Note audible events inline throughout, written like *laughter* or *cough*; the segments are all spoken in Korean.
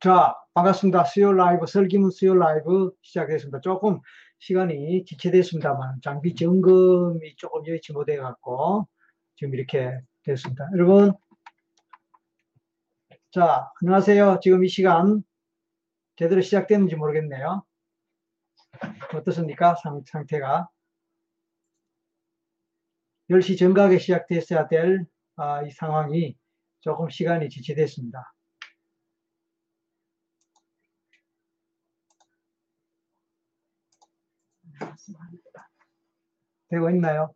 자, 반갑습니다. 수요 라이브, 설기문 수요 라이브 시작했습니다. 조금 시간이 지체됐습니다만, 장비 점검이 조금 여의치 못해갖고, 지금 이렇게 됐습니다. 여러분, 자, 안녕하세요. 지금 이 시간 제대로 시작됐는지 모르겠네요. 어떻습니까? 상, 상태가. 10시 정각에 시작됐어야 될 아, 이 상황이 조금 시간이 지체됐습니다. 되고 있나요?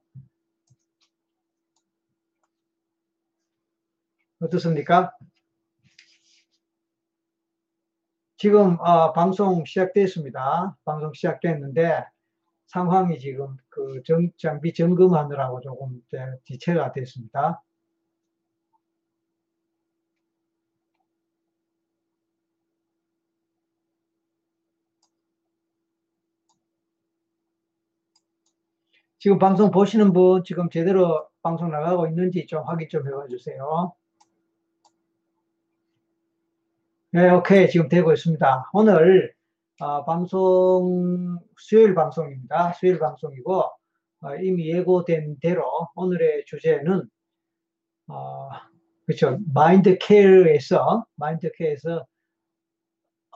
어떻습니까? 지금 어, 방송 시작됐습니다. 방송 시작됐는데 상황이 지금 그 정, 장비 점검하느라고 조금 지체가 됐습니다. 지금 방송 보시는 분 지금 제대로 방송 나가고 있는지 좀 확인 좀 해봐 주세요. 네, 오케이. 지금 되고 있습니다. 오늘 어, 방송 수요일 방송입니다. 수요일 방송이고 어, 이미 예고된 대로 오늘의 주제는 어, 그렇죠. 마인드 케어에서 마인드 케어에서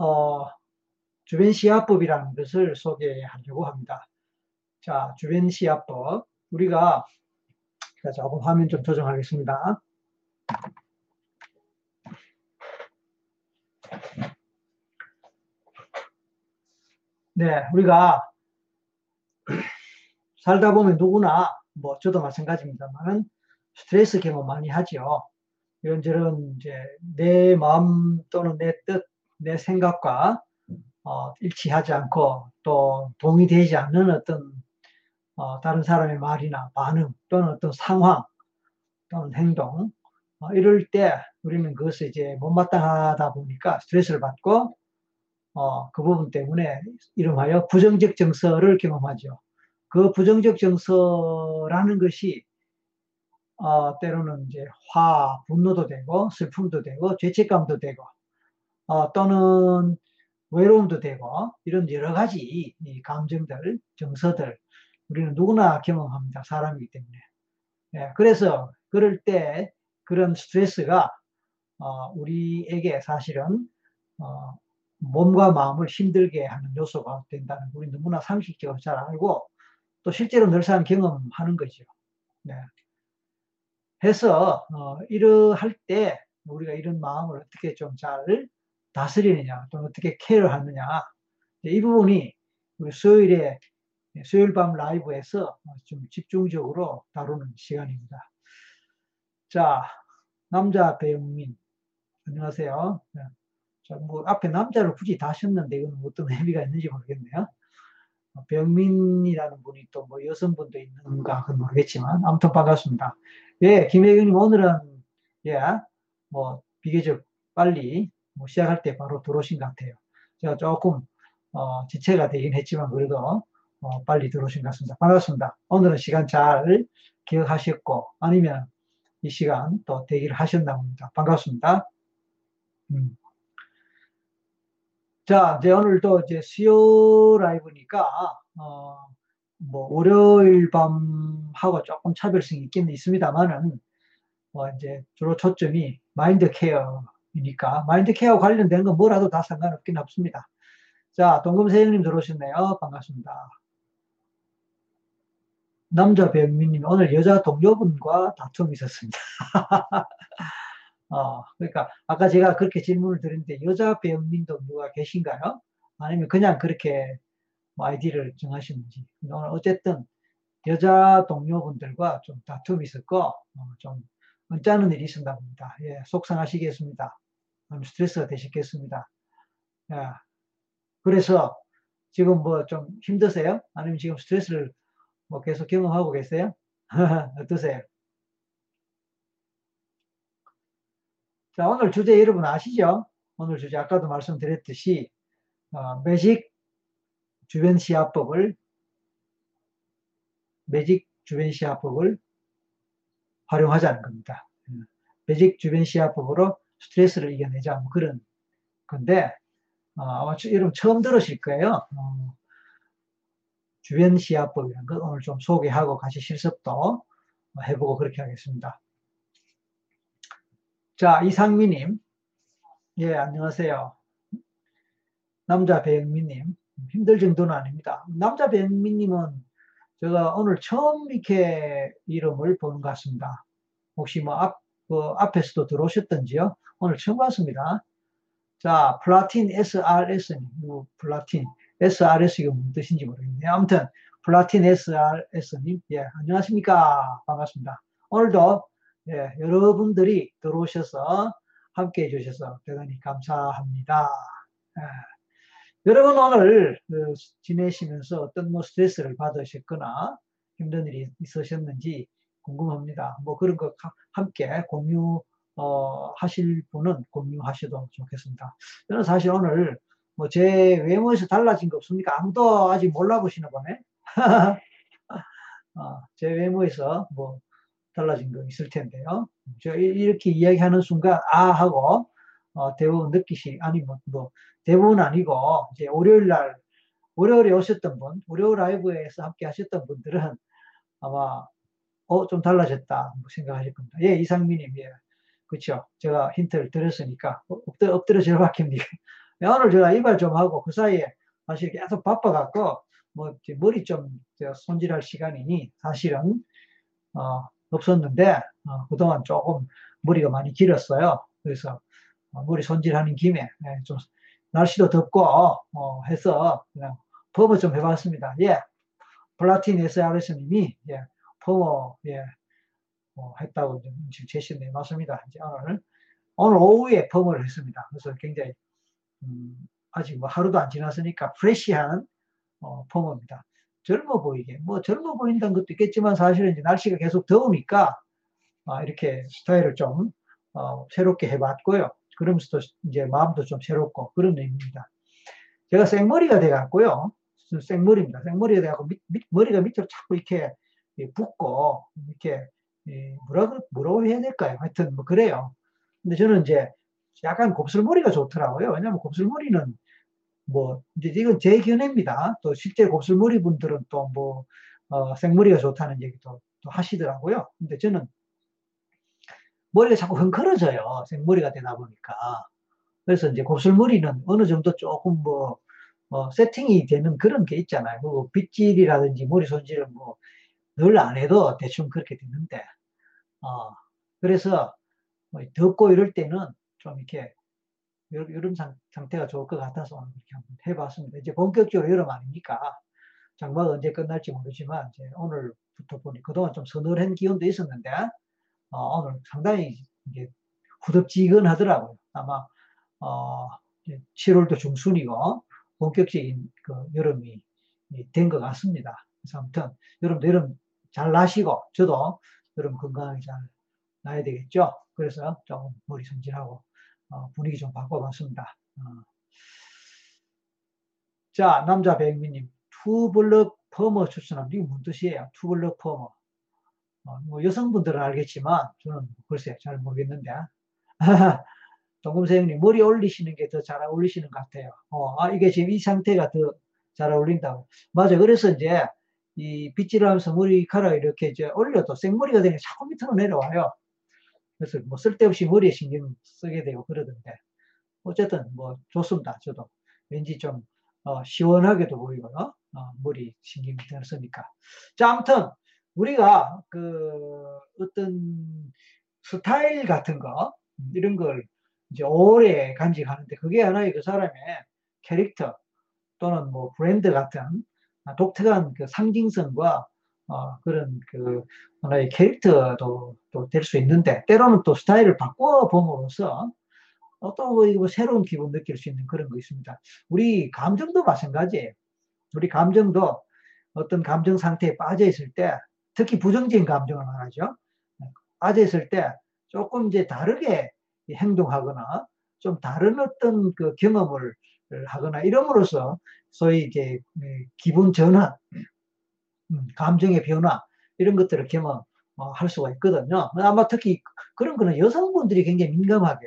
어, 주변 시야법이라는 것을 소개하려고 합니다. 자, 주변 시야법. 우리가 조금 화면 좀 조정하겠습니다. 네, 우리가 *clears throat* 살다 보면 누구나 뭐 저도 마찬가지입니다만 스트레스 경험 많이 하죠. 이런저런 이제 내 마음 또는 내 뜻, 내 생각과 어, 일치하지 않고 또 동의되지 않는 어떤 어, 다른 사람의 말이나 반응 또는 어떤 상황 또는 행동 어, 이럴 때 우리는 그것을 이제 못마땅하다 보니까 스트레스를 받고 어, 그 부분 때문에 이름하여 부정적 정서를 경험하죠. 그 부정적 정서라는 것이 어, 때로는 이제 화, 분노도 되고 슬픔도 되고 죄책감도 되고 어, 또는 외로움도 되고 이런 여러 가지 감정들, 정서들 우리는 누구나 경험합니다. 사람이기 때문에. 예, 그래서 그럴 때 그런 스트레스가 어, 우리에게 사실은 어, 몸과 마음을 힘들게 하는 요소가 된다는 우리 너무나 상식적으로 잘 알고 또 실제로 늘상 경험하는 거죠. 네. 해서 어, 이러할 때 우리가 이런 마음을 어떻게 좀 잘 다스리느냐 또 어떻게 케어하느냐 이 부분이 우리 수요일에 수요일 밤 라이브에서 좀 집중적으로 다루는 시간입니다. 자, 남자 배우민 안녕하세요. 네. 자, 뭐 앞에 남자를 굳이 다 하셨는데 이건 어떤 *laughs* 의미가 있는지 모르겠네요. 병민이라는 분이 또 뭐 여성분도 있는가 그건 모르겠지만 아무튼 반갑습니다. 예, 김혜경님 오늘은 예, 뭐 비교적 빨리 뭐 시작할 때 바로 들어오신 것 같아요. 제가 조금 어, 지체가 되긴 했지만 그래도 어, 빨리 들어오신 것 같습니다. 반갑습니다. 오늘은 시간 잘 기억하셨고 아니면 이 시간 또 대기를 하셨나 봅니다. 반갑습니다. 음. 자, 이제 오늘도 이제 수요 라이브니까, 어, 뭐, 월요일 밤하고 조금 차별성이 있긴 있습니다만은, 뭐, 이제 주로 초점이 마인드 케어이니까, 마인드 케어 관련된 건 뭐라도 다 상관없긴 없습니다. 자, 동금세 형님 들어오셨네요. 반갑습니다. 남자 배우님 오늘 여자 동료분과 다툼이 있었습니다. *laughs* 어, 그러니까 아까 제가 그렇게 질문을 드렸는데 여자 배우님도 누가 계신가요? 아니면 그냥 그렇게 뭐 아이디를 정하시는지. 오늘 어쨌든 여자 동료분들과 좀 다툼이 있었고 어, 좀 언짢은 일이 있었나 봅니다. 예, 속상하시겠습니다. 스트레스가 되시겠습니다. 예, 그래서 지금 뭐 좀 힘드세요? 아니면 지금 스트레스를 뭐 계속 경험하고 계세요? *laughs* 어떠세요? 자, 오늘 주제 여러분 아시죠? 오늘 주제 아까도 말씀드렸듯이 어, 매직 주변 시야법을 매직 주변 시야법을 활용하자는 겁니다. 매직 주변 시야법으로 스트레스를 이겨내자 뭐 그런 건데 어, 아마 이름 처음 들으실 거예요. 어, 주변 시야법이라는 걸 오늘 좀 소개하고 같이 실습도 해보고 그렇게 하겠습니다. 자, 이상미님. 예, 안녕하세요. 남자 배영민님. 힘들 정도는 아닙니다. 남자 배영민님은 제가 오늘 처음 이렇게 이름을 보는 것 같습니다. 혹시 뭐 앞, 그 앞에서도 들어오셨던지요? 오늘 처음 봤습니다. 자, 플라틴 SRS님, 뭐 플라틴 SRS 이거 무슨 뜻인지 모르겠네요. 아무튼 플라틴 SRS님, 예, 안녕하십니까? 반갑습니다. 오늘도 예, 여러분들이 들어오셔서 함께 해주셔서 대단히 감사합니다. 예. 여러분 오늘 그 지내시면서 어떤 뭐 스트레스를 받으셨거나 힘든 일이 있으셨는지 궁금합니다. 뭐 그런 거 함께 공유 어, 하실 분은 공유하셔도 좋겠습니다. 저는 사실 오늘 뭐 제 외모에서 달라진 거 없습니까? 아무도 아직 몰라보시나 보네. *laughs* 어, 제 외모에서 뭐 달라진 거 있을 텐데요. 저 이렇게 이야기하는 순간 아 하고 어, 대부분 느끼시 아니 뭐, 뭐 대부분 아니고 이제 월요일 날 월요일에 오셨던 분, 월요일 라이브에서 함께 하셨던 분들은 아마 어 좀 달라졌다 뭐 생각하실 겁니다. 예 이상민님 예 그렇죠. 제가 힌트를 드렸으니까 엎드려, 엎드려 절 박힙니다. 오늘 제가 이발 좀 하고 그 사이에 사실 계속 바빠갖고 뭐 머리 좀 손질할 시간이니 사실은 어, 없었는데 어, 그동안 조금 머리가 많이 길었어요. 그래서 어, 머리 손질하는 김에 예, 좀 날씨도 덥고 어, 해서 그냥 펌을 좀 해봤습니다. 예, 플라틴 SRS님이 예, 퍼머 예, 뭐 했다고 지금 제시를 내놨습니다. 이제 오늘 오늘 오후에 펌을 했습니다. 그래서 굉장히 음, 아직 뭐 하루도 안 지났으니까 fresh한 어, 퍼머입니다. 젊어 보이게 뭐 젊어 보인다는 것도 있겠지만 사실은 이제 날씨가 계속 더우니까 아, 이렇게 스타일을 좀 어, 새롭게 해봤고요. 그러면서 도 이제 마음도 좀 새롭고 그런 의미입니다. 제가 생머리가 돼갖고요. 생머리입니다. 생머리가 돼갖고 밑, 밑, 머리가 밑으로 자꾸 이렇게 붓고 이렇게 뭐라 뭐라고 해야 될까요? 하여튼 뭐 그래요. 근데 저는 이제 약간 곱슬머리가 좋더라고요. 왜냐하면 곱슬머리는 뭐 이제 이건 제 견해입니다. 또 실제 곱슬머리 분들은 또뭐 어, 생머리가 좋다는 얘기도 또 하시더라고요. 근데 저는 머리가 자꾸 흥컬어져요. 생머리가 되다 보니까. 그래서 이제 곱슬머리는 어느 정도 조금 뭐, 뭐 세팅이 되는 그런 게 있잖아요. 뭐 빗질이라든지 머리 손질은 뭐늘 안 해도 대충 그렇게 되는데, 어, 그래서 뭐 덥고 이럴 때는 좀 이렇게 여름 상 태가 좋을 것 같아서 오늘 이렇게 한번 해봤습니다. 이제 본격적으로 여름 아닙니까? 장마가 언제 끝날지 모르지만 이제 오늘부터 보니 그동안 좀 서늘한 기온도 있었는데 어, 오늘 상당히 이제 후덥지근하더라고요. 아마 어, 7월도 중순이고 본격적인 그 여름이 된 것 같습니다. 그래서 아무튼 여러분도 여름 잘 나시고 저도 여러분 건강하게 잘 나야 되겠죠. 그래서 조금 머리 손질하고 어, 분위기 좀 바꿔봤습니다. 어. 자 남자 백민님 투블럭 퍼머 추천합니다. 이게 무슨 뜻이에요? 투블럭 퍼머. 어, 뭐 여성분들은 알겠지만 저는 글쎄 잘 모르겠는데 *laughs* 동금세 형님 머리 올리시는 게 더 잘 어울리시는 것 같아요. 어, 아, 이게 지금 이 상태가 더 잘 어울린다고. 맞아. 그래서 이제 이 빗질을 하면서 머리카락 이렇게 이제 올려도 생머리가 되면 자꾸 밑으로 내려와요. 그래서 뭐 쓸데없이 머리에 신경 쓰게 되고 그러던데. 어쨌든 뭐 좋습니다. 저도. 왠지 좀 어, 시원하게도 보이고요. 어, 머리 신경이 쓰니까. 자, 아무튼 우리가 그 어떤 스타일 같은 거 이런 걸 이제 오래 간직하는데 그게 하나의 그 사람의 캐릭터 또는 뭐 브랜드 같은 독특한 그 상징성과 어, 그런 그 하나의 캐릭터도 될수 있는데 때로는 또 스타일을 바꿔 봄으로써 어떤 뭐, 뭐 새로운 기분 느낄 수 있는 그런 거 있습니다. 우리 감정도 마찬가지예요. 우리 감정도 어떤 감정 상태에 빠져 있을 때 특히 부정적인 감정을 말하죠. 빠져 있을 때 조금 이제 다르게 행동하거나 좀 다른 어떤 그 경험을 하거나 이름으로써 소위 이제 기분 전환, 음, 감정의 변화 이런 것들을 경험할 수가 있거든요. 아마 특히 그런 거는 여성분들이 굉장히 민감하게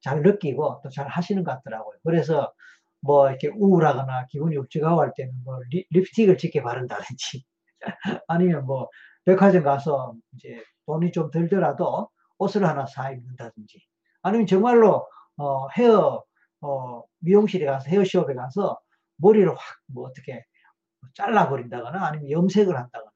잘 느끼고 또 잘 하시는 것 같더라고요. 그래서 뭐 이렇게 우울하거나 기분이 up직하고 할 때는 뭐 리, 립스틱을 짙게 바른다든지 *laughs* 아니면 뭐 백화점 가서 이제 돈이 좀 들더라도 옷을 하나 사 입는다든지 아니면 정말로 어, 헤어 어, 미용실에 가서 헤어숍에 가서 머리를 확 뭐 어떻게 잘라버린다거나 아니면 염색을 한다거나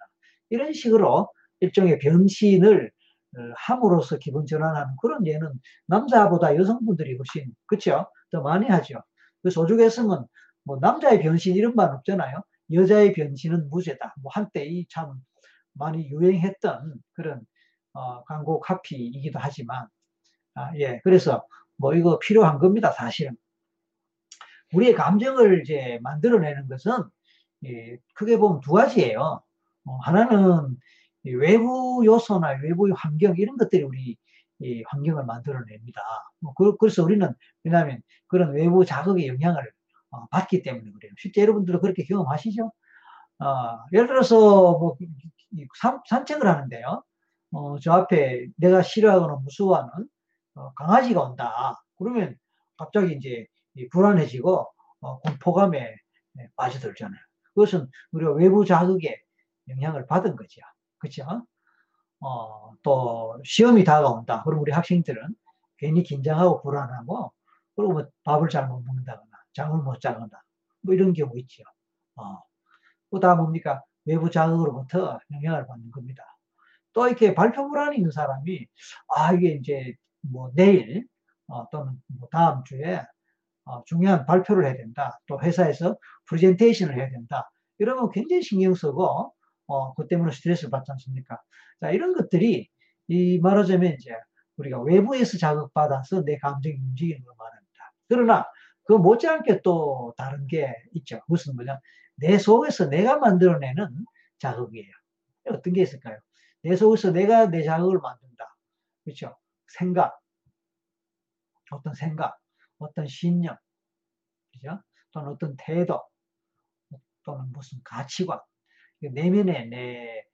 이런 식으로 일종의 변신을 어, 함으로써 기분 전환하는 그런 예는 남자보다 여성분들이 훨씬 그렇죠 더 많이 하죠. 그 소주개성은 뭐 남자의 변신 이런 말 없잖아요. 여자의 변신은 무죄다. 뭐 한때 이 참 많이 유행했던 그런 어, 광고 카피이기도 하지만 아, 예. 그래서 뭐 이거 필요한 겁니다 사실은. 우리의 감정을 이제 만들어내는 것은 예, 크게 보면 두 가지예요. 어, 하나는 외부 요소나 외부 환경 이런 것들이 우리 이 환경을 만들어냅니다. 뭐 그, 래서 우리는 왜냐하면 그런 외부 자극의 영향을 어, 받기 때문에 그래요. 실제 여러분들도 그렇게 경험하시죠? 어, 예를 들어서 뭐 산, 산책을 하는데요. 어, 저 앞에 내가 싫어하거나 무서워하는 어, 강아지가 온다. 그러면 갑자기 이제 불안해지고 어, 공포감에 네, 빠져들잖아요. 그것은 우리가 외부 자극에 영향을 받은 거죠. 그렇죠? 어, 또 시험이 다가온다. 그럼 우리 학생들은 괜히 긴장하고 불안하고 그리고 뭐 밥을 잘 못 먹는다거나 잠을 못 자거나 뭐 이런 경우 있죠. 어. 또다 뭡니까? 외부 자극으로부터 영향을 받는 겁니다. 또 이렇게 발표 불안이 있는 사람이 아 이게 이제 뭐 내일 어, 또는 뭐 다음 주에 어, 중요한 발표를 해야 된다. 또 회사에서 프레젠테이션을 해야 된다. 이러면 굉장히 신경 쓰고 어, 그 때문에 스트레스를 받지 않습니까? 자, 이런 것들이 이 말하자면 이제 우리가 외부에서 자극받아서 내 감정이 움직이는 걸 말합니다. 그러나 그 못지않게 또 다른 게 있죠. 무슨 뭐냐? 내 속에서 내가 만들어내는 자극이에요. 어떤 게 있을까요? 내 속에서 내가 내 자극을 만든다. 그렇죠? 생각, 어떤 생각, 어떤 신념, 그죠? 또는 어떤 태도, 또는 무슨 가치관, 내면의 내,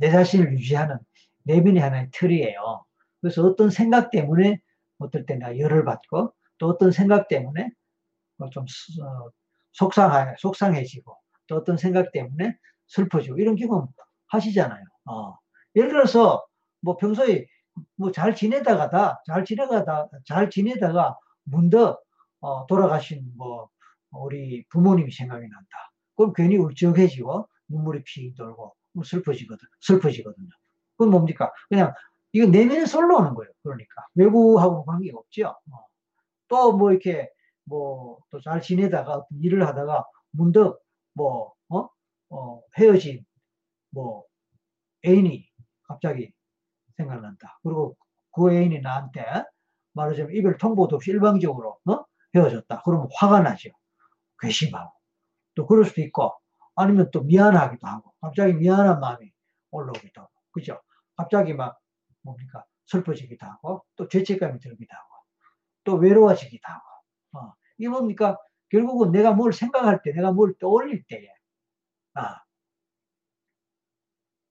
내 자신을 유지하는 내면의 하나의 틀이에요. 그래서 어떤 생각 때문에 어떨 때 내가 열을 받고 또 어떤 생각 때문에 뭐좀 어, 속상해, 속상해지고 또 어떤 생각 때문에 슬퍼지고 이런 경험 하시잖아요. 어. 예를 들어서 뭐 평소에 뭐 잘 지내다가다 잘 지내다가 잘 지내다가 문득 어, 돌아가신 뭐 우리 부모님이 생각이 난다. 그럼 괜히 울적해지고 눈물이 피 돌고 뭐 슬퍼지거든. 슬퍼지거든요. 그건 뭡니까? 그냥 이거 내면에 솔로 오는 거예요. 그러니까 외부하고는 관계가 없죠. 어. 또뭐 이렇게 뭐 또 잘 지내다가 어떤 일을 하다가 문득 뭐 어? 어 헤어진 뭐 애인이 갑자기 생각난다. 그리고 그 애인이 나한테 말하자면 이별 통보도 없이 일방적으로 어? 헤어졌다. 그러면 화가 나죠. 괘씸하고. 또 그럴 수도 있고 아니면 또 미안하기도 하고 갑자기 미안한 마음이 올라오기도 하고 그죠? 갑자기 막 뭡니까? 슬퍼지기도 하고 또 죄책감이 들기도 하고 또 외로워지기도 하고 어. 이게 뭡니까? 결국은 내가 뭘 생각할 때 내가 뭘 떠올릴 때에 아,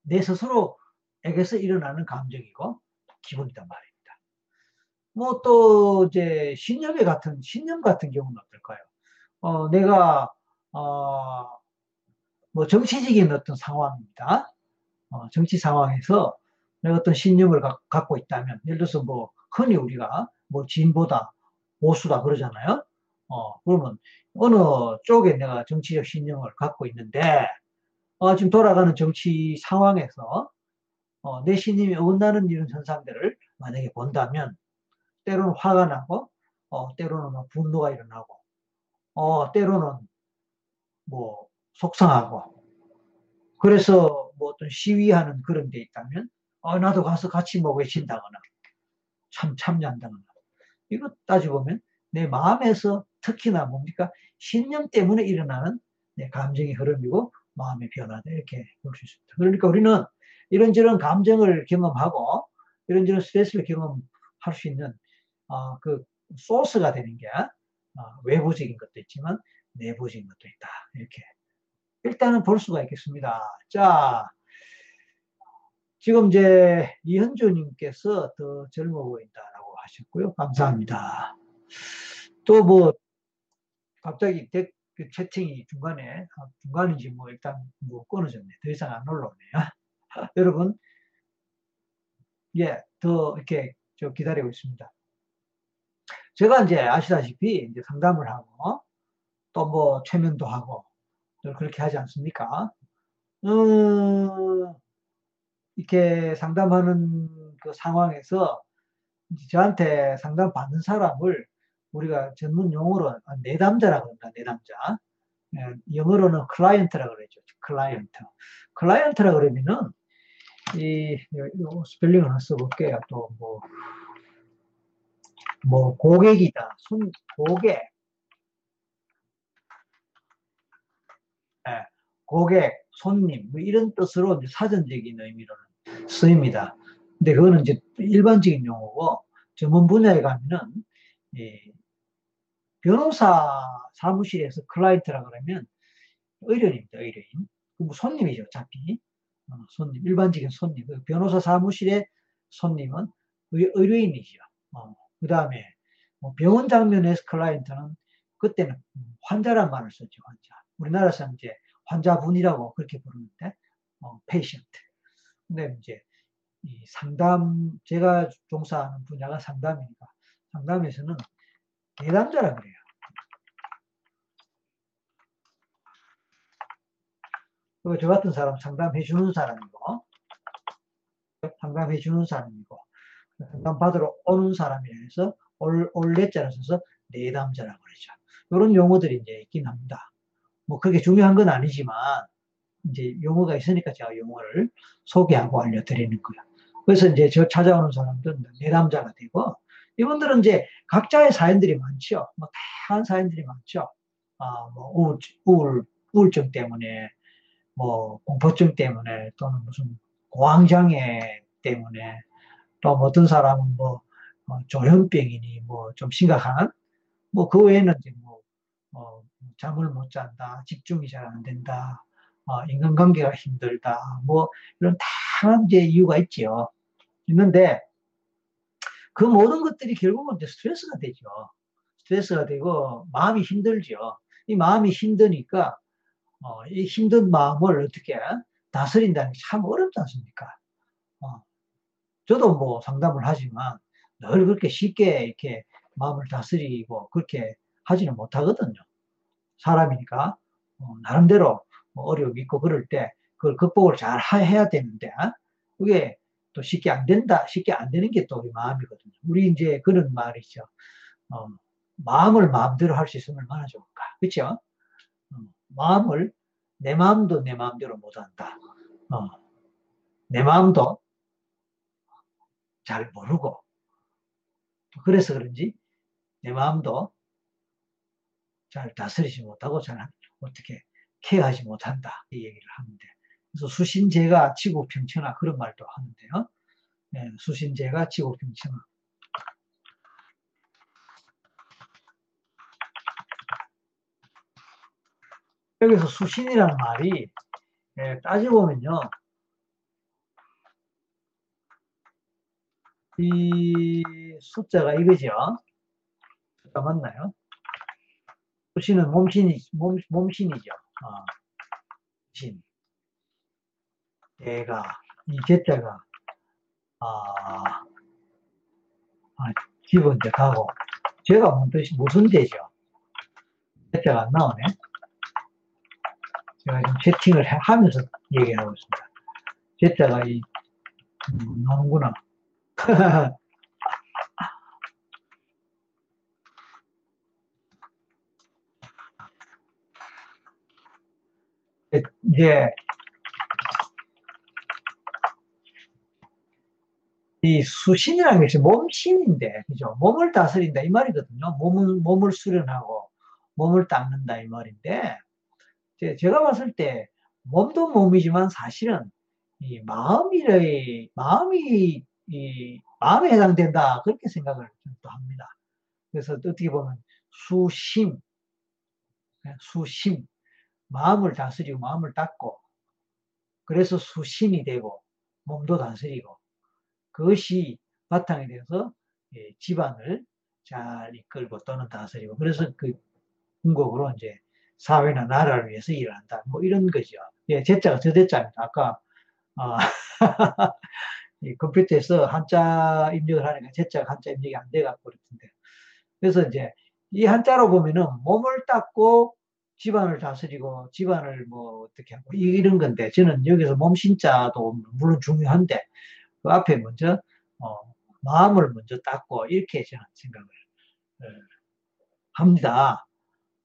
내 스스로에게서 일어나는 감정이고 기분이단 말이에요. 뭐 또 이제 신념에 같은 신념 같은 경우는 어떨까요? 어, 내가 어, 뭐 정치적인 어떤 상황입니다. 어, 정치 상황에서 내가 어떤 신념을 가, 갖고 있다면, 예를 들어서 뭐 흔히 우리가 뭐 진보다 보수다 그러잖아요. 어, 그러면 어느 쪽에 내가 정치적 신념을 갖고 있는데, 어, 지금 돌아가는 정치 상황에서 어, 내 신념이 어긋나는 이런 현상들을 만약에 본다면 때로는 화가 나고, 어, 때로는 뭐 분노가 일어나고, 어, 때로는 뭐 속상하고, 그래서 뭐 어떤 시위하는 그런 데 있다면, 어, 나도 가서 같이 뭐 외친다거나, 참 참여한다거나. 이거 따져보면 내 마음에서 특히나 뭡니까? 신념 때문에 일어나는 내 감정의 흐름이고 마음의 변화다. 이렇게 볼 수 있습니다. 그러니까 우리는 이런저런 감정을 경험하고 이런저런 스트레스를 경험할 수 있는 어, 그 소스가 되는 게 어, 외부적인 것도 있지만 내부적인 것도 있다. 이렇게 일단은 볼 수가 있겠습니다. 자, 지금 이제 이현주님께서 더 젊어 보인다라고 하셨고요. 감사합니다. 또 뭐 갑자기 댓, 그 채팅이 중간에 아, 중간인지 뭐 일단 뭐 끊어졌네. 더 이상 안 올라오네요. *laughs* 여러분 예, 더 이렇게 저 기다리고 있습니다. 제가 이제 아시다시피 이제 상담을 하고 또 뭐 최면도 하고 그렇게 하지 않습니까? 음, 이렇게 상담하는 그 상황에서 저한테 상담 받는 사람을 우리가 전문 용어로 내담자라고 합니다. 내담자. 예, 영어로는 client라고 그러죠. client. client라고 그러면은 이, 스펠링을 하나 써볼게요. 또 뭐, 뭐, 고객이다. 손, 고객. 네, 고객, 손님, 뭐 이런 뜻으로 사전적인 의미로는 쓰입니다. 근데 그거는 이제 일반적인 용어고, 전문 분야에 가면은, 예, 변호사 사무실에서 client라 그러면 의뢰인입니다, 의뢰인. 뭐 손님이죠, 어차피. 어, 손님, 일반적인 손님. 그 변호사 사무실의 손님은 의뢰인이죠. 어, 그 다음에 뭐 병원 장면에서 client는 그때는 환자란 말을 썼죠, 환자. 우리나라에서는 이제 환자분이라고 그렇게 부르는데, 어, patient. 근데 이제 이 상담, 제가 종사하는 분야가 상담이니까, 상담에서는 내담자라 그래요. 그리고 저 같은 사람 상담해 주는 사람이고, 상담해 주는 사람이고, 상담 받으러 오는 사람이라 해서 올, 올레자를 써서 내담자라고 그러죠. 이런 용어들이 이제 있긴 합니다. 뭐 그게 중요한 건 아니지만, 이제 용어가 있으니까 제가 용어를 소개하고 알려드리는 거예요. 그래서 이제 저 찾아오는 사람들은 내담자가 되고, 이분들은 이제 각자의 사연들이 많죠. 뭐 다양한 사연들이 많죠. 아, 뭐 우울, 우울, 우울증 때문에 뭐 공포증 때문에 또는 무슨 공황장애 때문에 또뭐 어떤 사람은 뭐 어, 조현병이니 뭐 좀 심각한 뭐 그 외에는 이제 뭐 어, 잠을 못 잔다, 집중이 잘 안 된다, 어, 인간관계가 힘들다, 뭐 이런 다양한 이제 이유가 있죠. 있는데 그 모든 것들이 결국은 이제 스트레스가 되죠. 스트레스가 되고 마음이 힘들죠. 이 마음이 힘드니까 어, 이 힘든 마음을 어떻게 다스린다는 게 참 어렵지 않습니까? 어, 저도 뭐 상담을 하지만 늘 그렇게 쉽게 이렇게 마음을 다스리고 그렇게 하지는 못하거든요. 사람이니까 어, 나름대로 뭐 어려움이 있고 그럴 때 그걸 극복을 잘 해야 되는데 그게 또 쉽게 안 된다, 쉽게 안 되는 게 또 우리 마음이거든요. 우리 이제 그런 말이죠. 어, 마음을 마음대로 할 수 있으면 얼마나 좋을까. 그렇죠? 마음을 내 마음도 내 마음대로 못한다. 어, 내 마음도 잘 모르고 그래서 그런지 내 마음도 잘 다스리지 못하고 잘 어떻게 케어하지 못한다 이 얘기를 하는데 그래서 수신제가 지구평천하 그런 말도 하는데요. 네, 수신제가 지구평천하 여기서 수신이라는 말이 예, 따져보면요. 이 숫자가 이거죠. 숫자 맞나요? 수신은 몸신이, 몸, 몸신이죠. 어, 신. 얘가, 이 개자가, 아, 아, 집은 이제 가고, 제가 무슨, 무슨 대죠? 개자가 안 나오네. 제가 지금 채팅을 하면서 얘기하고 있습니다. 제자가 이, 음, 나오는구나. *laughs* 이제, 이 수신이라는 것이 몸신인데, 그죠? 몸을 다스린다, 이 말이거든요. 몸을, 몸을 수련하고, 몸을 닦는다, 이 말인데, 제가 봤을 때 몸도 몸이지만 사실은 이 마음이 마음이 이 마음에 해당된다 그렇게 생각을 또 합니다. 그래서 어떻게 보면 수심, 수심, 마음을 다스리고 마음을 닦고 그래서 수심이 되고 몸도 다스리고 그것이 바탕이 되어서 예, 집안을 잘 이끌고 또는 다스리고 그래서 그 궁극으로 이제 사회나 나라를 위해서 일을 한다. 뭐 이런 거죠. 예, 제자가 저대자입니다. 아까 어, *laughs* 이 컴퓨터에서 한자 입력을 하니까 제자가 한자 입력이 안 돼갖고 그렇던데. 그래서 이제 이 한자로 보면은 몸을 닦고 집안을 다스리고 집안을 뭐 어떻게 하고 이런 건데 저는 여기서 몸신자도 물론 중요한데 그 앞에 먼저 어, 마음을 먼저 닦고 이렇게 저는 생각을 어, 합니다.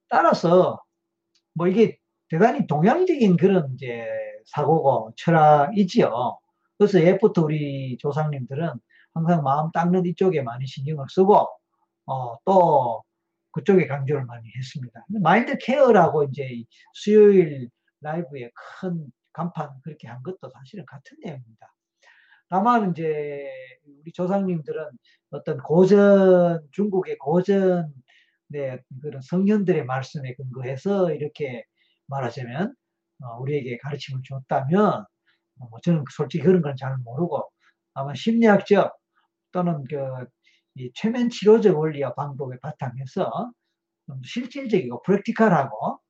따라서 뭐 이게 대단히 동양적인 그런 이제 사고고 철학이지요. 그래서 예부터 우리 조상님들은 항상 마음 닦는 이쪽에 많이 신경을 쓰고 어, 또 그쪽에 강조를 많이 했습니다. 마인드 케어라고 이제 수요일 라이브에 큰 간판 그렇게 한 것도 사실은 같은 내용입니다. 다만 이제 우리 조상님들은 어떤 고전 중국의 고전 네, 그런 성현들의 말씀에 근거해서 이렇게 말하자면 어, 우리에게 가르침을 줬다면 어, 저는 솔직히 그런 건 잘 모르고 아마 심리학적 또는 그 최면 치료적 원리와 방법에 바탕에서 실질적이고 프랙티컬하고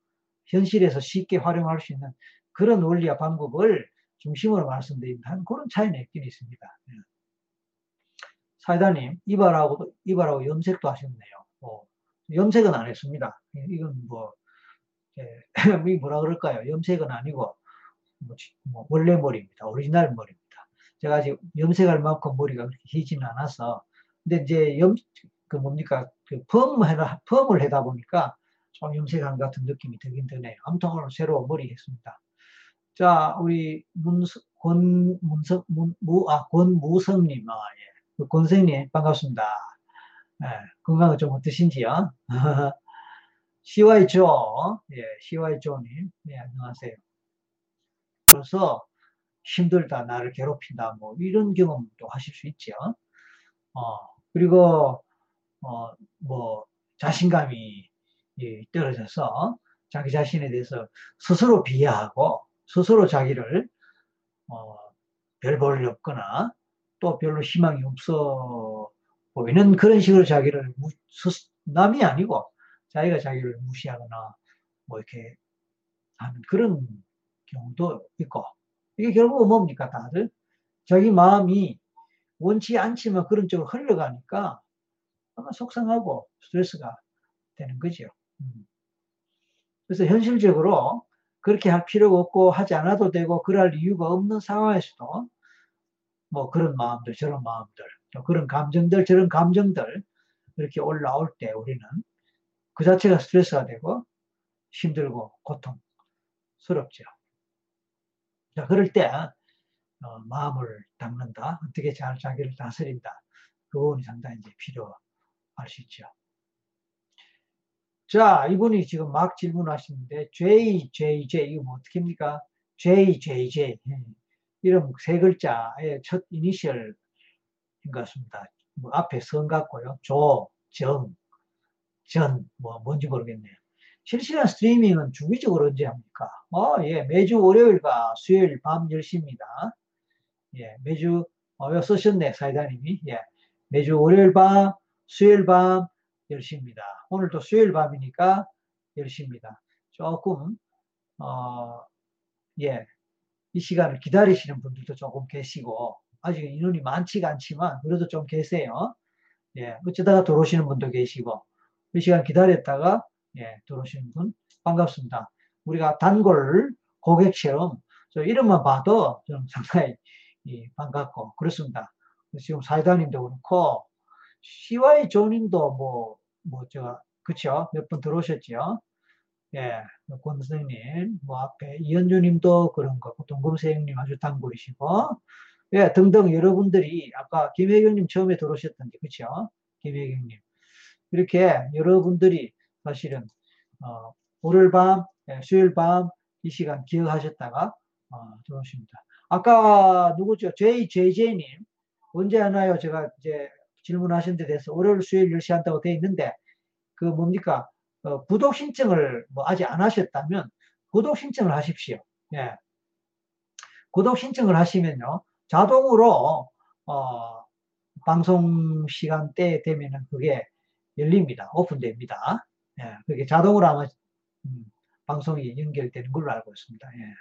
현실에서 쉽게 활용할 수 있는 그런 원리와 방법을 중심으로 말씀드린다는 그런 차이는 있긴 있습니다. 예. 사이다님, 이발하고, 이발하고 염색도 하셨네요. 어, 염색은 안 했습니다. 이건 뭐, 예, *laughs* 뭐라 그럴까요? 염색은 아니고, 뭐, 뭐 원래 머리입니다. 오리지널 머리입니다. 제가 아직 염색할 만큼 머리가 그렇게 길지는 않아서, 근데 이제 염, 그 뭡니까, 그 펌 해다, 펌을 하다 보니까 좀 염색한 같은 느낌이 들긴 드네요. 아무튼 오늘 새로 머리 했습니다. 자, 우리 문, 권, 문석, 문, 무, 아, 권무성님, 아, 예. 그 권생님, 반갑습니다. 예, 건강은 좀 어떠신지요? *laughs* CY 조, 예, CY 조님, 예, 안녕하세요. 그래서 힘들다, 나를 괴롭힌다, 뭐, 이런 경험도 하실 수 있죠. 어, 그리고, 어, 뭐, 자신감이 예, 떨어져서 자기 자신에 대해서 스스로 비하하고, 스스로 자기를, 어, 별 볼일 없거나, 또 별로 희망이 없어 보이는 그런 식으로 자기를 무, 남이 아니고 자기가 자기를 무시하거나 뭐 이렇게 하는 그런 경우도 있고 이게 결국은 뭡니까 다들 자기 마음이 원치 않지만 그런 쪽으로 흘러가니까 아마 속상하고 스트레스가 되는 거죠. 음. 그래서 현실적으로 그렇게 할 필요가 없고 하지 않아도 되고 그럴 이유가 없는 상황에서도 뭐 그런 마음들 저런 마음들 또 그런 감정들 저런 감정들 이렇게 올라올 때 우리는 그 자체가 스트레스가 되고 힘들고 고통스럽죠. 자, 그럴 때 어, 마음을 닦는다. 어떻게 잘 자기를 다스린다. 그 부분이 상당히 이제 필요할 수 있죠. 자, 이분이 지금 막 질문하시는데 JJJ 이거 뭐 어떻게 합니까? JJJ 이름 세 글자의 첫 이니셜 것 같습니다. 뭐 앞에 선 같고요. 조, 정, 전, 뭐 뭔지 모르겠네요. 실시간 스트리밍은 주기적으로 언제 합니까? 어, 예, 매주 월요일과 수요일 밤 10시입니다. 예, 매주, 어, 쓰셨네, 사이다님이. 예, 매주 월요일 밤, 수요일 밤 10시입니다. 오늘도 수요일 밤이니까 10시입니다. 조금, 어, 예, 이 시간을 기다리시는 분들도 조금 계시고, 아직 인원이 많지가 않지만 그래도 좀 계세요. 예, 어쩌다가 들어오시는 분도 계시고 그 시간 기다렸다가 예, 들어오시는 분 반갑습니다. 우리가 단골 고객처럼 저 이름만 봐도 좀 상당히 예, 반갑고 그렇습니다. 지금 사회자님도 그렇고 CY 조님도 뭐, 뭐, 저, 그쵸? 몇 분 들어오셨죠? 예, 권 선생님, 뭐 앞에 이현주 님도 그런 거고, 동금세형님 아주 단골이시고, 예, 등등 여러분들이 아까 김혜경 님 처음에 들어오셨던데 그렇죠? 김혜경 님 이렇게 여러분들이 사실은 어, 월요일 밤, 예, 수요일 밤 이 시간 기억하셨다가 어, 들어오십니다. 아까 누구죠? JJJ님 언제 하나요? 제가 이제 질문하신 데 대해서 월요일 수요일 10시 한다고 되어 있는데 그 뭡니까? 어, 구독 신청을 뭐 아직 안 하셨다면 구독 신청을 하십시오. 예. 구독 신청을 하시면요. 자동으로 어, 방송 시간대 되면은 그게 열립니다. 오픈됩니다. 예, 그게 자동으로 아마 음, 방송이 연결되는 걸로 알고 있습니다. 예.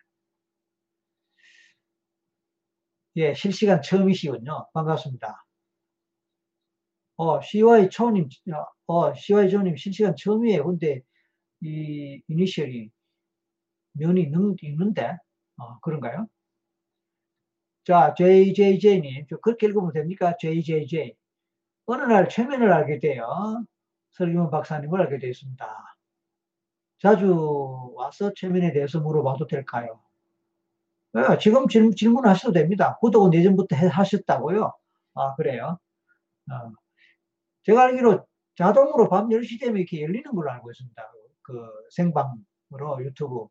예, 실시간 처음이시군요. 반갑습니다. 어, CY 초님, 어, CY 초님 실시간 처음이에요. 근데 이 이니셜이 면이 있는데, 어, 그런가요? 자, JJJ님, 그렇게 읽으면 됩니까? JJJ. 어느 날 최면을 알게 돼요. 설기문 박사님을 알게 되었습니다. 자주 와서 최면에 대해서 물어봐도 될까요? 네, 지금 질, 질문하셔도 됩니다. 구독은 예전부터 해, 하셨다고요? 아, 그래요? 어. 제가 알기로 자동으로 밤 10시 되면 이렇게 열리는 걸로 알고 있습니다. 그 생방으로 유튜브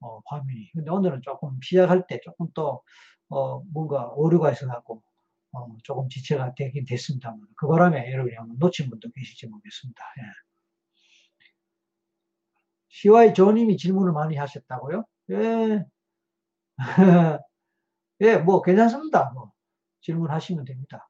어, 화면이. 근데 오늘은 조금 시작할 때 조금 또 어, 뭔가 오류가 있어갖고 어, 조금 지체가 되긴 됐습니다만 그 바람에 여러분이 한번 놓친 분도 계실지 모르겠습니다. 예. CY 조님이 질문을 많이 하셨다고요? 예. *laughs* 예, 뭐 괜찮습니다. 뭐 질문하시면 됩니다.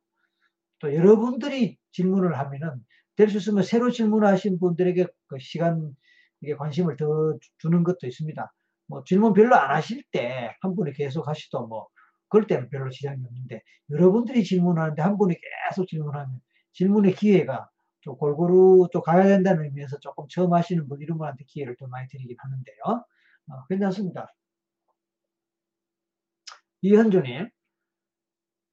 또 여러분들이 질문을 하면은 될 수 있으면 새로 질문하신 분들에게 그 시간 이게 관심을 더 주는 것도 있습니다. 뭐 질문 별로 안 하실 때 한 분이 계속 하시도 뭐 그럴 때는 별로 지장이 없는데 여러분들이 질문하는데 한 분이 계속 질문하면 질문의 기회가 또 골고루 또 가야 된다는 의미에서 조금 처음 하시는 분 이런 분한테 기회를 좀 많이 드리긴 하는데요. 어, 괜찮습니다. 이현주님,